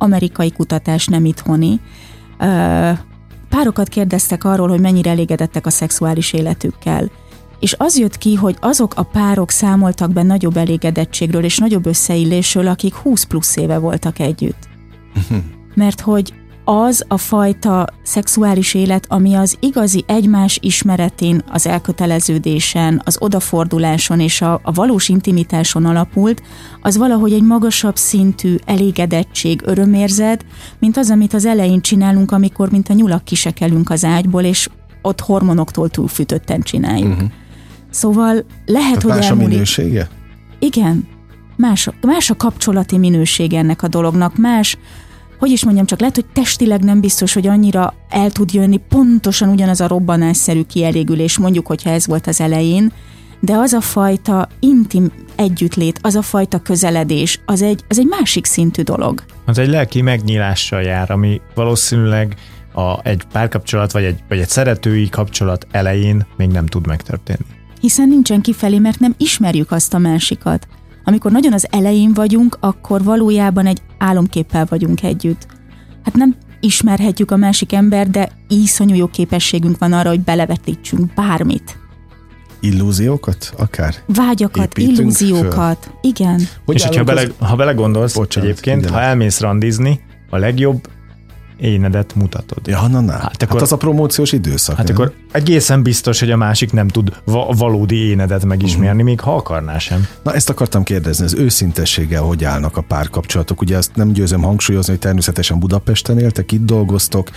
amerikai kutatás, nem itthoni. Párokat kérdeztek arról, hogy mennyire elégedettek a szexuális életükkel. És az jött ki, hogy azok a párok számoltak be nagyobb elégedettségről és nagyobb összeillésről, akik 20 plusz éve voltak együtt. Mert hogy az a fajta szexuális élet, ami az igazi egymás ismeretén, az elköteleződésen, az odaforduláson és a, a valós intimitáson alapult, az valahogy egy magasabb szintű elégedettség, örömérzet, mint az, amit az elején csinálunk, amikor mint a nyulak kisekelünk az ágyból, és ott hormonoktól túlfűtötten csináljuk. Uh-huh. Szóval lehet, Tehát hogy más elmúlik. a minősége? Igen. Más, más a kapcsolati minősége ennek a dolognak, más hogy is mondjam, csak lehet, hogy testileg nem biztos, hogy annyira el tud jönni pontosan ugyanaz a robbanásszerű kielégülés, mondjuk, hogyha ez volt az elején, de az a fajta intim együttlét, az a fajta közeledés, az egy, az egy másik szintű dolog. Az egy lelki megnyílással jár, ami valószínűleg a, egy párkapcsolat vagy egy, vagy egy szeretői kapcsolat elején még nem tud megtörténni. Hiszen nincsen kifelé, mert nem ismerjük azt a másikat. Amikor nagyon az elején vagyunk, akkor valójában egy álomképpel vagyunk együtt. Hát nem ismerhetjük a másik ember, de iszonyú jó képességünk van arra, hogy belevetítsünk bármit. Illúziókat akár? Vágyakat, illúziókat, föl. igen. Hogy És hogyha bele, ha belegondolsz, Bocsánat, egyébként, igen. ha elmész randizni, a legjobb énedet mutatod. Ja, na, na. Hát, akkor, hát az a promóciós időszak. Hát nem? akkor egészen biztos, hogy a másik nem tud va- valódi énedet megismerni, uh-huh. még ha akarná sem. Na ezt akartam kérdezni, az őszintességgel hogy állnak a párkapcsolatok? Ugye ezt nem győzöm hangsúlyozni, hogy természetesen Budapesten éltek, itt dolgoztok,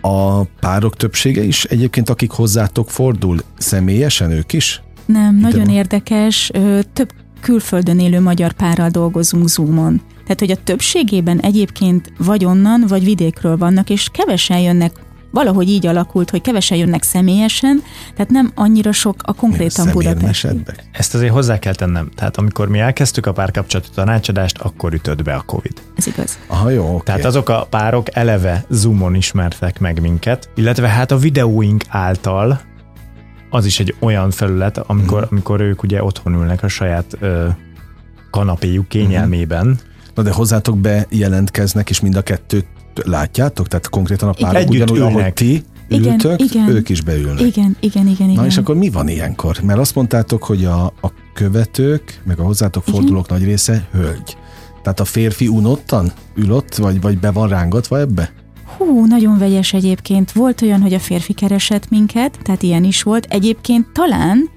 a párok többsége is egyébként, akik hozzátok fordul, személyesen ők is? Nem, Ide nagyon van. érdekes. Több külföldön élő magyar párral dolgozunk Zoomon. Tehát, hogy a többségében egyébként vagy onnan, vagy vidékről vannak, és kevesen jönnek valahogy így alakult, hogy kevesen jönnek személyesen, tehát nem annyira sok a konkrétan Budapest. Ezt azért hozzá kell tennem. Tehát amikor mi elkezdtük a párkapcsolati tanácsadást, akkor ütött be a Covid. Ez igaz. Aha, jó, okay. Tehát azok a párok eleve Zoomon ismertek meg minket, illetve hát a videóink által az is egy olyan felület, amikor, uh-huh. amikor ők ugye otthon ülnek a saját ö, kanapéjuk kényelmében, uh-huh. Na de hozzátok bejelentkeznek, és mind a kettőt látjátok? Tehát konkrétan a párok ugyanúgy, ahogy ti ültök, igen, igen, ők is beülnek. Igen, igen, igen, igen. Na és akkor mi van ilyenkor? Mert azt mondtátok, hogy a, a követők, meg a hozzátok igen. fordulók nagy része hölgy. Tehát a férfi unottan ül ott, vagy, vagy be van rángatva ebbe? Hú, nagyon vegyes egyébként. Volt olyan, hogy a férfi keresett minket, tehát ilyen is volt. Egyébként talán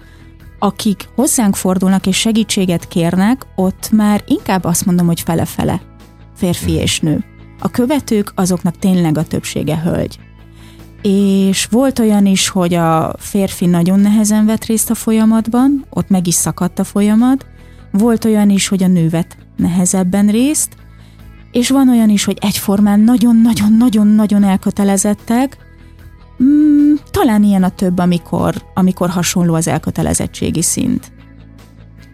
akik hozzánk fordulnak és segítséget kérnek, ott már inkább azt mondom, hogy fele-fele, férfi és nő. A követők azoknak tényleg a többsége hölgy. És volt olyan is, hogy a férfi nagyon nehezen vett részt a folyamatban, ott meg is szakadt a folyamat, volt olyan is, hogy a nő vett nehezebben részt, és van olyan is, hogy egyformán nagyon-nagyon-nagyon-nagyon elkötelezettek, Mm, talán ilyen a több, amikor, amikor hasonló az elkötelezettségi szint.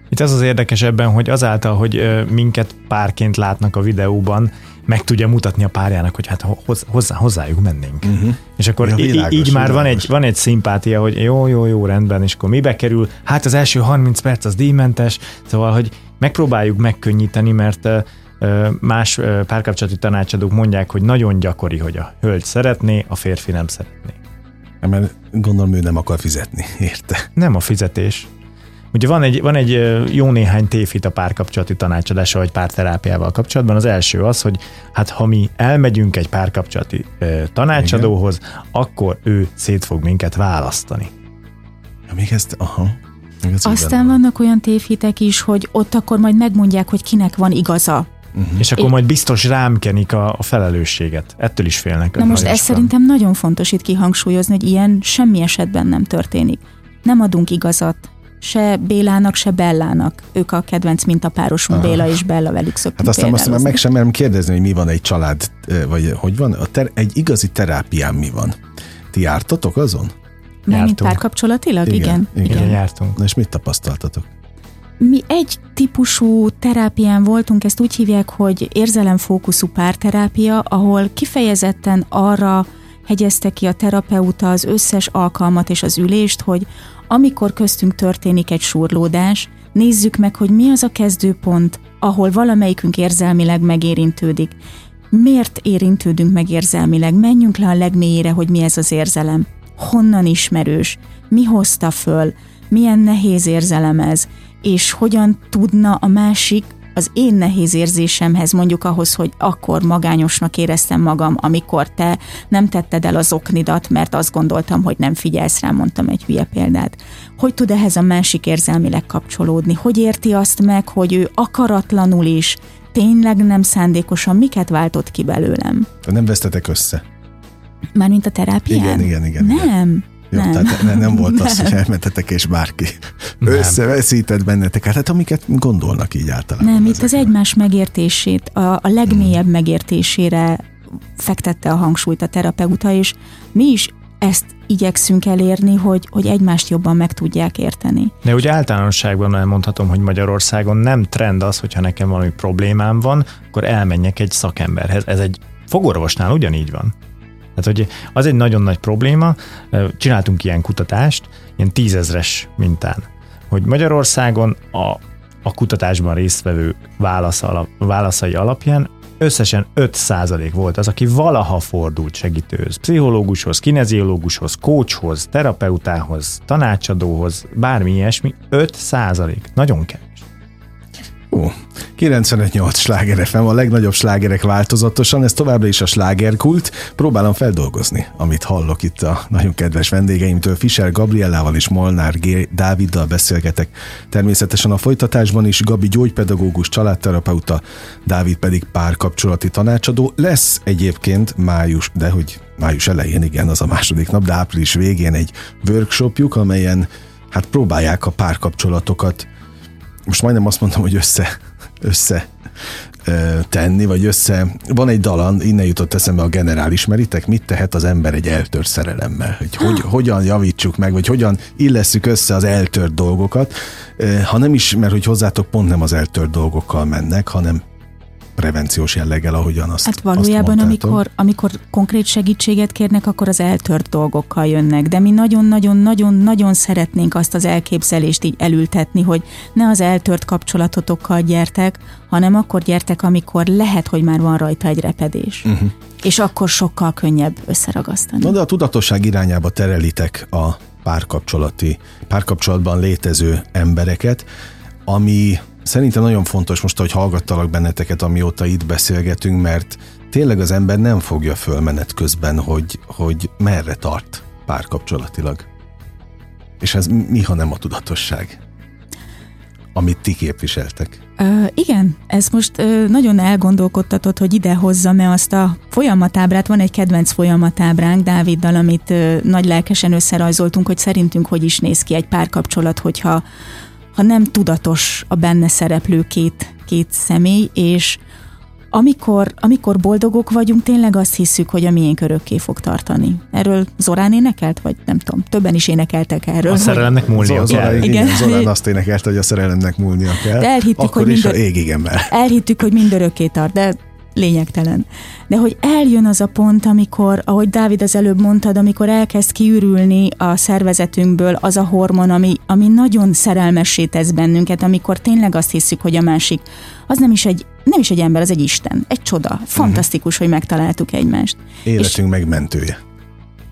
Itt az az érdekes ebben, hogy azáltal, hogy minket párként látnak a videóban, meg tudja mutatni a párjának, hogy hát hozzá, hozzájuk mennénk. Uh-huh. És akkor ja, világos, így már van egy, van egy szimpátia, hogy jó, jó, jó, rendben, és akkor mibe kerül? Hát az első 30 perc az díjmentes, szóval, hogy megpróbáljuk megkönnyíteni, mert más párkapcsolati tanácsadók mondják, hogy nagyon gyakori, hogy a hölgy szeretné, a férfi nem szeretné. Mert gondolom ő nem akar fizetni, érte? Nem a fizetés. Ugye van egy, van egy jó néhány tévhit a párkapcsolati tanácsadással vagy párterápiával kapcsolatban. Az első az, hogy hát ha mi elmegyünk egy párkapcsolati tanácsadóhoz, Igen. akkor ő szét fog minket választani. Ja, még ezt, aha. Még Aztán vannak olyan tévhitek is, hogy ott akkor majd megmondják, hogy kinek van igaza. Uh-huh. És akkor é- majd biztos rám kenik a, a felelősséget. Ettől is félnek. Na most ez szerintem nagyon fontos itt kihangsúlyozni, hogy ilyen semmi esetben nem történik. Nem adunk igazat, se Bélának, se Bellának. Ők a kedvenc mintapárosunk, Aha. Béla és Bella, velük szoktunk Hát aztán azt már meg sem merem kérdezni, hogy mi van egy család, vagy hogy van, a ter- egy igazi terápián mi van. Ti jártatok azon? Mármint párkapcsolatilag? Igen. Igen. Igen, jártunk. Na és mit tapasztaltatok? Mi egy típusú terápián voltunk, ezt úgy hívják, hogy érzelemfókuszú párterápia, ahol kifejezetten arra hegyezte ki a terapeuta az összes alkalmat és az ülést, hogy amikor köztünk történik egy surlódás, nézzük meg, hogy mi az a kezdőpont, ahol valamelyikünk érzelmileg megérintődik. Miért érintődünk meg érzelmileg? Menjünk le a legmélyére, hogy mi ez az érzelem. Honnan ismerős? Mi hozta föl? Milyen nehéz érzelem ez? És hogyan tudna a másik az én nehéz érzésemhez, mondjuk ahhoz, hogy akkor magányosnak éreztem magam, amikor te nem tetted el az oknidat, mert azt gondoltam, hogy nem figyelsz rám, mondtam egy hülye példát. Hogy tud ehhez a másik érzelmileg kapcsolódni? Hogy érti azt meg, hogy ő akaratlanul is, tényleg nem szándékosan miket váltott ki belőlem? Nem vesztetek össze? Mármint a terápián? Igen, igen, igen, igen. Nem. Jó, nem. tehát ne- nem volt az, hogy elmentetek és bárki Nem. összeveszített benneteket, hát amiket gondolnak így általában. Nem, itt az egymás megértését, a, a legmélyebb Hmm. megértésére fektette a hangsúlyt a terapeuta, és mi is ezt igyekszünk elérni, hogy, hogy egymást jobban meg tudják érteni. De úgy általánosságban elmondhatom, hogy Magyarországon nem trend az, hogyha nekem valami problémám van, akkor elmenjek egy szakemberhez. Ez egy fogorvosnál ugyanígy van. Tehát, hogy az egy nagyon nagy probléma. Csináltunk ilyen kutatást, ilyen tízezres mintán, hogy Magyarországon a, a kutatásban résztvevő válasz alap, válaszai alapján összesen 5% volt az, aki valaha fordult segítőhöz, pszichológushoz, kineziológushoz, coachhoz, terapeutához, tanácsadóhoz, bármi ilyesmi, 5%. Nagyon kevés. Ó, 95-8 sláger FM, a legnagyobb slágerek változatosan, ez továbbra is a slágerkult. Próbálom feldolgozni, amit hallok itt a nagyon kedves vendégeimtől. Fischer Gabriellával és Molnár G. Dáviddal beszélgetek. Természetesen a folytatásban is Gabi gyógypedagógus, családterapeuta, Dávid pedig párkapcsolati tanácsadó. Lesz egyébként május, de hogy május elején, igen, az a második nap, de április végén egy workshopjuk, amelyen hát próbálják a párkapcsolatokat most majdnem azt mondtam, hogy össze, össze tenni, vagy össze. Van egy dalan, innen jutott eszembe a generál, ismeritek? Mit tehet az ember egy eltört szerelemmel? Hogy, hogy hogyan javítsuk meg, vagy hogyan illesszük össze az eltört dolgokat. Ha nem is, mert hogy hozzátok pont nem az eltört dolgokkal mennek, hanem prevenciós jelleggel, ahogyan azt Hát valójában, azt amikor, amikor konkrét segítséget kérnek, akkor az eltört dolgokkal jönnek, de mi nagyon-nagyon-nagyon-nagyon szeretnénk azt az elképzelést így elültetni, hogy ne az eltört kapcsolatotokkal gyertek, hanem akkor gyertek, amikor lehet, hogy már van rajta egy repedés. Uh-huh. És akkor sokkal könnyebb összeragasztani. Na de a tudatosság irányába terelitek a párkapcsolati, párkapcsolatban létező embereket, ami szerintem nagyon fontos most, hogy hallgattalak benneteket, amióta itt beszélgetünk, mert tényleg az ember nem fogja föl menet közben, hogy, hogy merre tart párkapcsolatilag. És ez mi, ha nem a tudatosság, amit ti képviseltek? Ö, igen, ez most ö, nagyon elgondolkodtatott, hogy ide hozzam-e azt a folyamatábrát. Van egy kedvenc folyamatábránk Dáviddal, amit ö, nagy lelkesen összerajzoltunk, hogy szerintünk hogy is néz ki egy párkapcsolat, hogyha ha nem tudatos a benne szereplő két, két személy, és amikor, amikor boldogok vagyunk, tényleg azt hiszük, hogy a miénk örökké fog tartani. Erről Zorán énekelt, vagy nem tudom, többen is énekeltek erről. A szerelemnek múlnia Zor- kell. Zorán, igen, Igen. igen, Zorán azt énekelte, hogy a szerelemnek múlnia kell. De elhittük, Akkor hogy is minden- a égigemmel. elhittük, hogy mindörökké tart, de lényegtelen. De hogy eljön az a pont, amikor, ahogy Dávid az előbb mondtad, amikor elkezd kiürülni a szervezetünkből az a hormon, ami, ami nagyon szerelmessé tesz bennünket, amikor tényleg azt hiszük, hogy a másik, az nem is egy, nem is egy ember, az egy Isten, egy csoda. Fantasztikus, uh-huh. hogy megtaláltuk egymást. Életünk megmentője.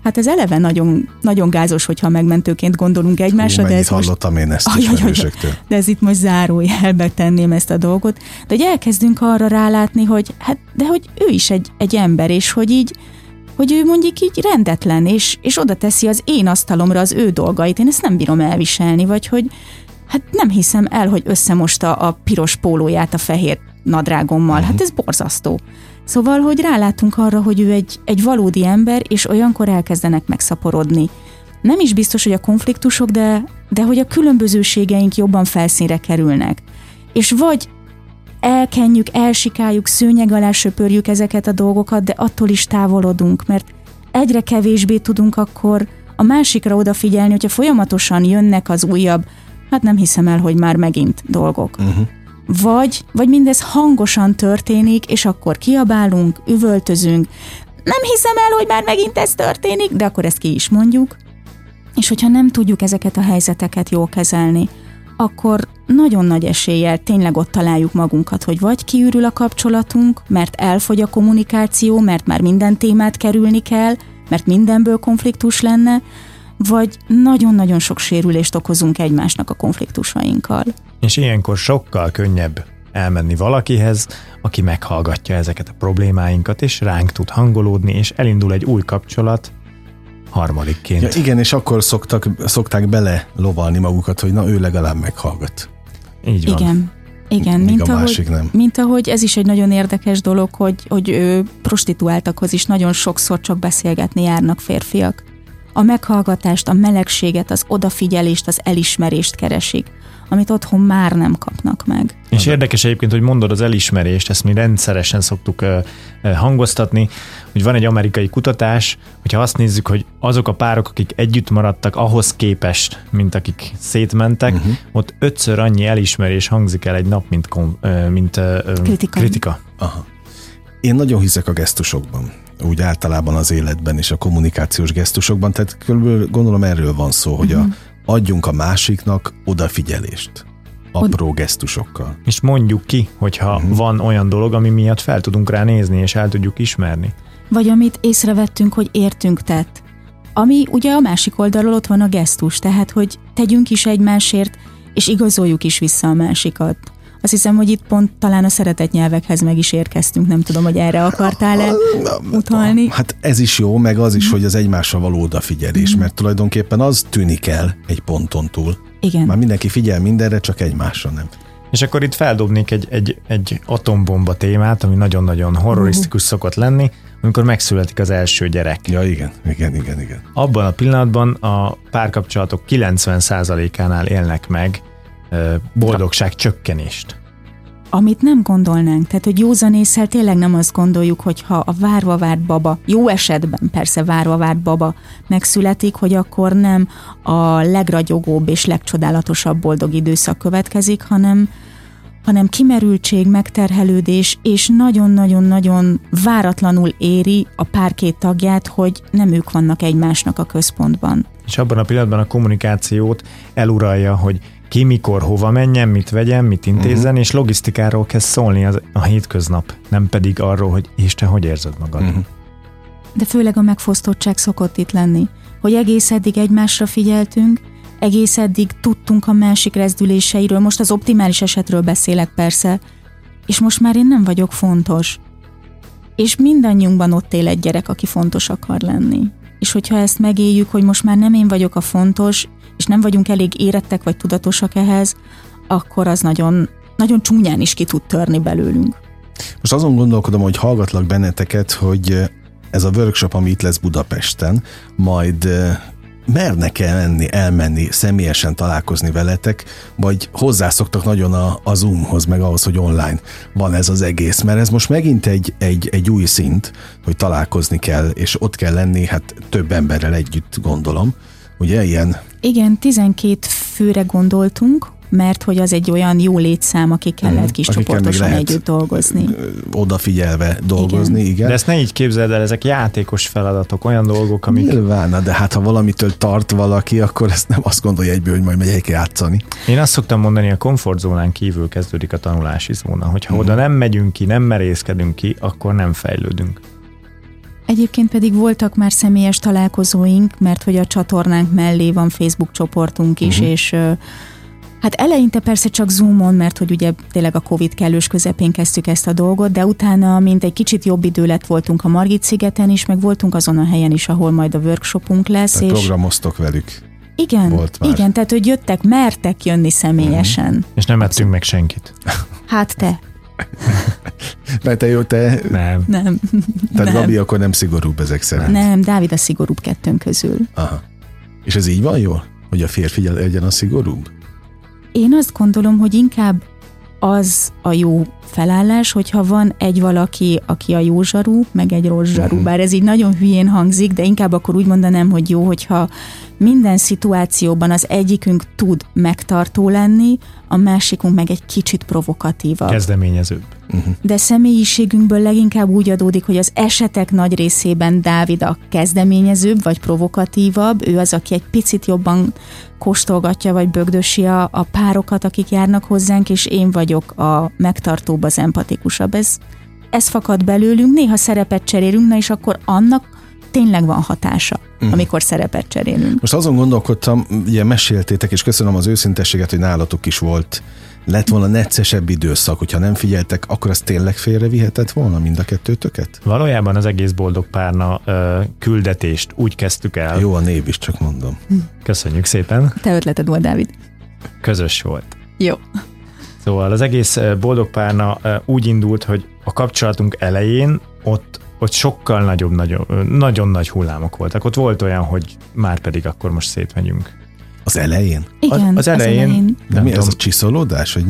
Hát ez eleve nagyon, nagyon gázos, hogyha megmentőként gondolunk egymásra, Hú, de ez most hallottam én ezt Ajaj, ajaj, de ez itt most zárójelbe tenném ezt a dolgot, de hogy elkezdünk arra rálátni, hogy hát, de hogy ő is egy, egy ember, és hogy így, hogy ő mondjuk így rendetlen, és, és oda teszi az én asztalomra az ő dolgait, én ezt nem bírom elviselni, vagy hogy hát nem hiszem el, hogy összemosta a piros pólóját a fehér nadrágommal, hát ez borzasztó. Szóval, hogy rálátunk arra, hogy ő egy, egy valódi ember, és olyankor elkezdenek megszaporodni nem is biztos, hogy a konfliktusok, de, de hogy a különbözőségeink jobban felszínre kerülnek. És vagy elkenjük, elsikáljuk, szőnyeg alá söpörjük ezeket a dolgokat, de attól is távolodunk, mert egyre kevésbé tudunk akkor a másikra odafigyelni, hogyha folyamatosan jönnek az újabb, hát nem hiszem el, hogy már megint dolgok. Uh-huh. Vagy, vagy mindez hangosan történik, és akkor kiabálunk, üvöltözünk, nem hiszem el, hogy már megint ez történik, de akkor ezt ki is mondjuk. És hogyha nem tudjuk ezeket a helyzeteket jól kezelni, akkor nagyon nagy eséllyel tényleg ott találjuk magunkat, hogy vagy kiürül a kapcsolatunk, mert elfogy a kommunikáció, mert már minden témát kerülni kell, mert mindenből konfliktus lenne, vagy nagyon-nagyon sok sérülést okozunk egymásnak a konfliktusainkkal. És ilyenkor sokkal könnyebb elmenni valakihez, aki meghallgatja ezeket a problémáinkat, és ránk tud hangolódni, és elindul egy új kapcsolat harmadikként. Ja, igen, és akkor szoktak, szokták bele lovalni magukat, hogy na ő legalább meghallgat. Így van. Igen. Igen, Míg mint a ahogy, másik nem. mint ahogy ez is egy nagyon érdekes dolog, hogy, hogy ő prostituáltakhoz is nagyon sokszor csak beszélgetni járnak férfiak. A meghallgatást, a melegséget, az odafigyelést, az elismerést keresik, amit otthon már nem kapnak meg. És érdekes egyébként, hogy mondod az elismerést, ezt mi rendszeresen szoktuk hangoztatni, hogy van egy amerikai kutatás, hogyha azt nézzük, hogy azok a párok, akik együtt maradtak ahhoz képest, mint akik szétmentek, uh-huh. ott ötször annyi elismerés hangzik el egy nap, mint, kom, mint Kritika. kritika. Aha. Én nagyon hiszek a gesztusokban, úgy általában az életben és a kommunikációs gesztusokban, tehát körülbelül gondolom erről van szó, hogy a, adjunk a másiknak odafigyelést. Apró gesztusokkal. És mondjuk ki, hogyha uh-huh. van olyan dolog, ami miatt fel tudunk rá nézni, és el tudjuk ismerni. Vagy amit észrevettünk, hogy értünk tett. Ami ugye a másik oldalról ott van a gesztus, tehát hogy tegyünk is egymásért, és igazoljuk is vissza a másikat. Azt hiszem, hogy itt pont talán a szeretett nyelvekhez meg is érkeztünk, nem tudom, hogy erre akartál-e utalni. Hát ez is jó, meg az is, hogy az egymásra való odafigyelés, mert tulajdonképpen az tűnik el egy ponton túl. Igen. Már mindenki figyel mindenre, csak egymásra nem. És akkor itt feldobnék egy, egy, egy atombomba témát, ami nagyon-nagyon horrorisztikus szokott lenni, amikor megszületik az első gyerek. Ja, igen, igen, igen, igen. Abban a pillanatban a párkapcsolatok 90%-ánál élnek meg boldogság csökkenést. amit nem gondolnánk. Tehát, hogy józanésszel tényleg nem azt gondoljuk, hogy ha a várva várt baba, jó esetben persze várva várt baba megszületik, hogy akkor nem a legragyogóbb és legcsodálatosabb boldog időszak következik, hanem hanem kimerültség, megterhelődés, és nagyon-nagyon-nagyon váratlanul éri a pár két tagját, hogy nem ők vannak egymásnak a központban. És abban a pillanatban a kommunikációt eluralja, hogy ki mikor hova menjen, mit vegyen, mit intézzen, uh-huh. és logisztikáról kezd szólni az, a hétköznap, nem pedig arról, hogy és te hogy érzed magad. Uh-huh. De főleg a megfosztottság szokott itt lenni, hogy egész eddig egymásra figyeltünk, egész eddig tudtunk a másik rezdüléseiről, most az optimális esetről beszélek persze, és most már én nem vagyok fontos. És mindannyiunkban ott él egy gyerek, aki fontos akar lenni. És hogyha ezt megéljük, hogy most már nem én vagyok a fontos, és nem vagyunk elég érettek vagy tudatosak ehhez, akkor az nagyon, nagyon csúnyán is ki tud törni belőlünk. Most azon gondolkodom, hogy hallgatlak benneteket, hogy eh, ez a workshop, ami itt lesz Budapesten, majd eh, mernek-e menni, elmenni, személyesen találkozni veletek, vagy hozzászoktak nagyon a, a Zoomhoz, meg ahhoz, hogy online van ez az egész, mert ez most megint egy, egy, egy új szint, hogy találkozni kell, és ott kell lenni, hát több emberrel együtt gondolom, ugye ilyen Igen, 12 főre gondoltunk, mert hogy az egy olyan jó létszám, akikkel lehet kis Mhm. Akikkel még csoportosan lehet. együtt dolgozni. odafigyelve dolgozni, igen. igen. De ezt ne így képzeld el, ezek játékos feladatok, olyan dolgok, amik... Nyilván, de hát ha valamitől tart valaki, akkor ezt nem azt gondolja egyből, hogy majd megyek játszani. Én azt szoktam mondani, a komfortzónán kívül kezdődik a tanulási zóna, hogyha Mhm. oda nem megyünk ki, nem merészkedünk ki, akkor nem fejlődünk. Egyébként pedig voltak már személyes találkozóink, mert hogy a csatornánk mellé van Facebook csoportunk is, uh-huh. és hát eleinte persze csak Zoomon, mert hogy ugye tényleg a Covid kellős közepén kezdtük ezt a dolgot, de utána, mint egy kicsit jobb idő lett, voltunk a Margit szigeten is, meg voltunk azon a helyen is, ahol majd a workshopunk lesz, Tehát és programoztok velük. igen, volt már. igen, tehát hogy jöttek, mertek jönni személyesen. Uh-huh. És nem ettünk meg senkit. Hát te, Mert te jó, te, Nem. nem, tehát nem. Gabi akkor nem szigorúbb ezek szerint. nem, Dávid a szigorúbb kettőnk közül. Aha. És ez így van jól? Hogy a férfi legyen a szigorúbb? Én azt gondolom, hogy inkább az a jó felállás, hogyha van egy valaki, aki a jó zsarú, meg egy rossz zsarú. Uh-huh. Bár ez így nagyon hülyén hangzik, de inkább akkor úgy mondanám, hogy jó, hogyha minden szituációban az egyikünk tud megtartó lenni, a másikunk meg egy kicsit provokatívabb. Kezdeményezőbb. Uh-huh. De személyiségünkből leginkább úgy adódik, hogy az esetek nagy részében Dávid a kezdeményezőbb vagy provokatívabb, ő az, aki egy picit jobban kóstolgatja vagy bögdösi a, a párokat, akik járnak hozzánk, és én vagyok a megtartóbb, az empatikusabb. Ez, ez fakad belőlünk, néha szerepet cserélünk, na és akkor annak tényleg van hatása, uh-huh. amikor szerepet cserélünk. Most azon gondolkodtam, ugye meséltétek, és köszönöm az őszintességet, hogy nálatok is volt lett volna neccesebb időszak, hogyha nem figyeltek, akkor az tényleg félrevihetett volna mind a kettőtöket? Valójában az egész boldog párna ö, küldetést úgy kezdtük el. Jó a név is, csak mondom. Köszönjük szépen. Te ötleted volt, Dávid. Közös volt. Jó. Szóval az egész boldog párna úgy indult, hogy a kapcsolatunk elején ott ott sokkal nagyobb, nagyon, nagyon nagy hullámok voltak. Ott volt olyan, hogy már pedig akkor most szétmegyünk. Az elején? Igen, az, az elején. Az elején. De mi tudom. ez a csiszolódás? Vagy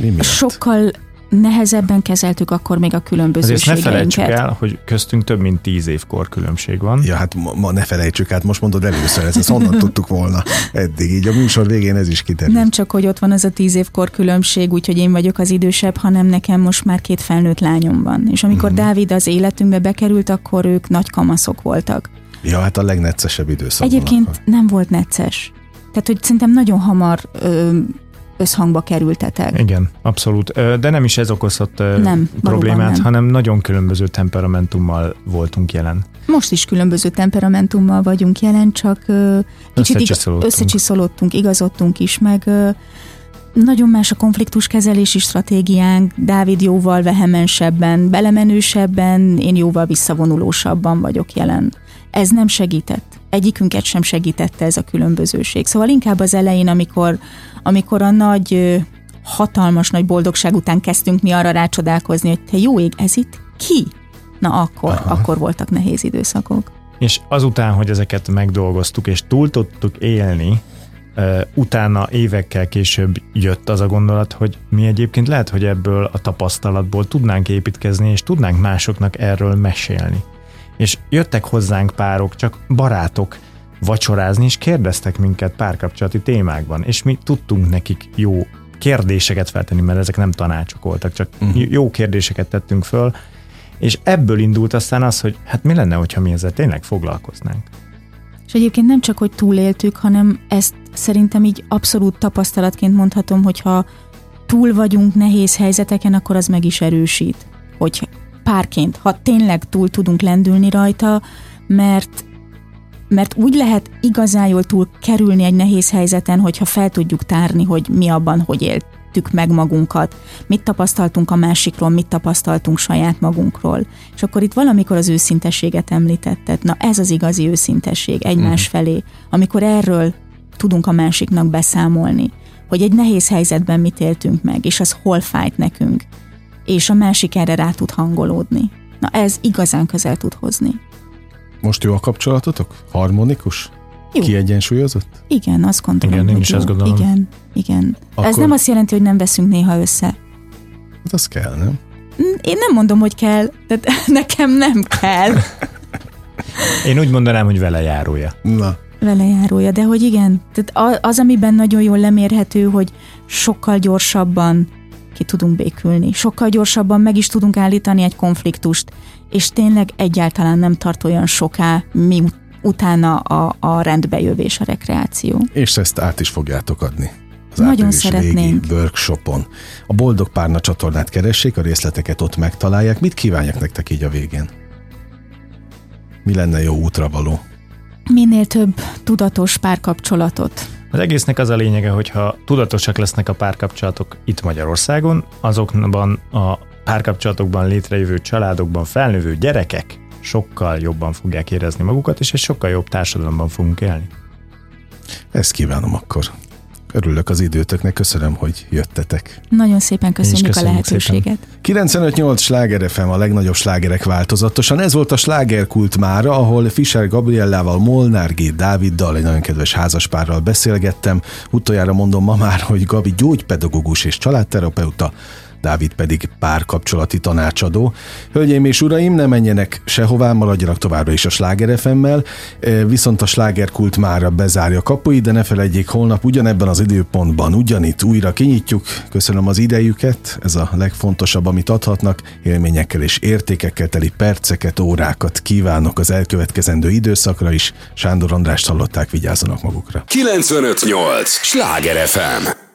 mi miatt? Sokkal nehezebben kezeltük akkor még a különbözőségeinket. Azért ne felejtsük el, hogy köztünk több mint tíz évkor különbség van. Ja, hát ma, ma ne felejtsük, hát most mondod először, ezt honnan tudtuk volna eddig, így a műsor végén ez is kiderül. Nem csak, hogy ott van az a tíz évkor különbség, úgyhogy én vagyok az idősebb, hanem nekem most már két felnőtt lányom van. És amikor mm. Dávid az életünkbe bekerült, akkor ők nagy kamaszok voltak. Ja, hát a legneccesebb időszak. Egyébként akkor. nem volt necces. Tehát, hogy szerintem nagyon hamar ö, összhangba kerültetek. Igen, abszolút. De nem is ez okozott nem, problémát, nem. hanem nagyon különböző temperamentummal voltunk jelen. Most is különböző temperamentummal vagyunk jelen, csak kicsit összecsiszolódtunk, összecsiszolódtunk igazodtunk is, meg nagyon más a konfliktuskezelési stratégiánk, Dávid jóval vehemensebben, belemenősebben, én jóval visszavonulósabban vagyok jelen. Ez nem segített. Egyikünket sem segítette ez a különbözőség. Szóval inkább az elején, amikor amikor a nagy, hatalmas nagy boldogság után kezdtünk mi arra rácsodálkozni, hogy te jó ég, ez itt ki? Na akkor, Aha. akkor voltak nehéz időszakok. És azután, hogy ezeket megdolgoztuk, és túl tudtuk élni, utána évekkel később jött az a gondolat, hogy mi egyébként lehet, hogy ebből a tapasztalatból tudnánk építkezni, és tudnánk másoknak erről mesélni. És jöttek hozzánk párok, csak barátok, vacsorázni, és kérdeztek minket párkapcsolati témákban, és mi tudtunk nekik jó kérdéseket feltenni, mert ezek nem tanácsok voltak, csak uh-huh. jó kérdéseket tettünk föl, és ebből indult aztán az, hogy hát mi lenne, hogyha mi ezzel tényleg foglalkoznánk. És egyébként nem csak, hogy túléltük, hanem ezt szerintem így abszolút tapasztalatként mondhatom, hogyha túl vagyunk nehéz helyzeteken, akkor az meg is erősít. Hogy párként, ha tényleg túl tudunk lendülni rajta, mert mert úgy lehet igazán jól túl kerülni egy nehéz helyzeten, hogyha fel tudjuk tárni, hogy mi abban, hogy éltük meg magunkat, mit tapasztaltunk a másikról, mit tapasztaltunk saját magunkról. És akkor itt valamikor az őszintességet említetted. Na ez az igazi őszintesség egymás mm. felé, amikor erről tudunk a másiknak beszámolni, hogy egy nehéz helyzetben mit éltünk meg, és az hol fájt nekünk, és a másik erre rá tud hangolódni. Na ez igazán közel tud hozni. Most jó a kapcsolatotok? Harmonikus? Jó. Kiegyensúlyozott? Igen, azt gondolom. Igen, én is ezt gondolom. Igen, igen. Akkor... Ez nem azt jelenti, hogy nem veszünk néha össze. Hát az kell, nem? Én nem mondom, hogy kell, de nekem nem kell. én úgy mondanám, hogy vele járója. Na. Vele járója, de hogy igen. Tehát az, amiben nagyon jól lemérhető, hogy sokkal gyorsabban ki tudunk békülni. Sokkal gyorsabban meg is tudunk állítani egy konfliktust, és tényleg egyáltalán nem tart olyan soká, mi utána a, a rendbejövés, a rekreáció. És ezt át is fogjátok adni. Az Nagyon szeretnénk. workshopon. A Boldog Párna csatornát keressék, a részleteket ott megtalálják. Mit kívánják nektek így a végén? Mi lenne jó útra való? Minél több tudatos párkapcsolatot. Az egésznek az a lényege, hogyha tudatosak lesznek a párkapcsolatok itt Magyarországon, azokban a párkapcsolatokban létrejövő családokban felnövő gyerekek sokkal jobban fogják érezni magukat, és egy sokkal jobb társadalomban fogunk élni. Ezt kívánom akkor. Örülök az időtöknek, köszönöm, hogy jöttetek. Nagyon szépen köszönjük, köszönjük a lehetőséget. 958 sláger FM a legnagyobb slágerek változatosan. Ez volt a slágerkult mára, ahol Fischer Gabriellával, Molnár G. Dáviddal, egy nagyon kedves házaspárral beszélgettem. Utoljára mondom ma már, hogy Gabi gyógypedagógus és családterapeuta, Dávid pedig párkapcsolati tanácsadó. Hölgyeim és uraim, ne menjenek sehová, maradjanak továbbra is a Sláger FM-mel, e, viszont a slágerkult már bezárja kapuit, de ne felejtjék, holnap ugyanebben az időpontban, ugyanitt újra kinyitjuk. Köszönöm az idejüket, ez a legfontosabb, amit adhatnak. Élményekkel és értékekkel teli perceket, órákat kívánok az elkövetkezendő időszakra is. Sándor Andrást hallották, vigyázzanak magukra. 958! Sláger FM!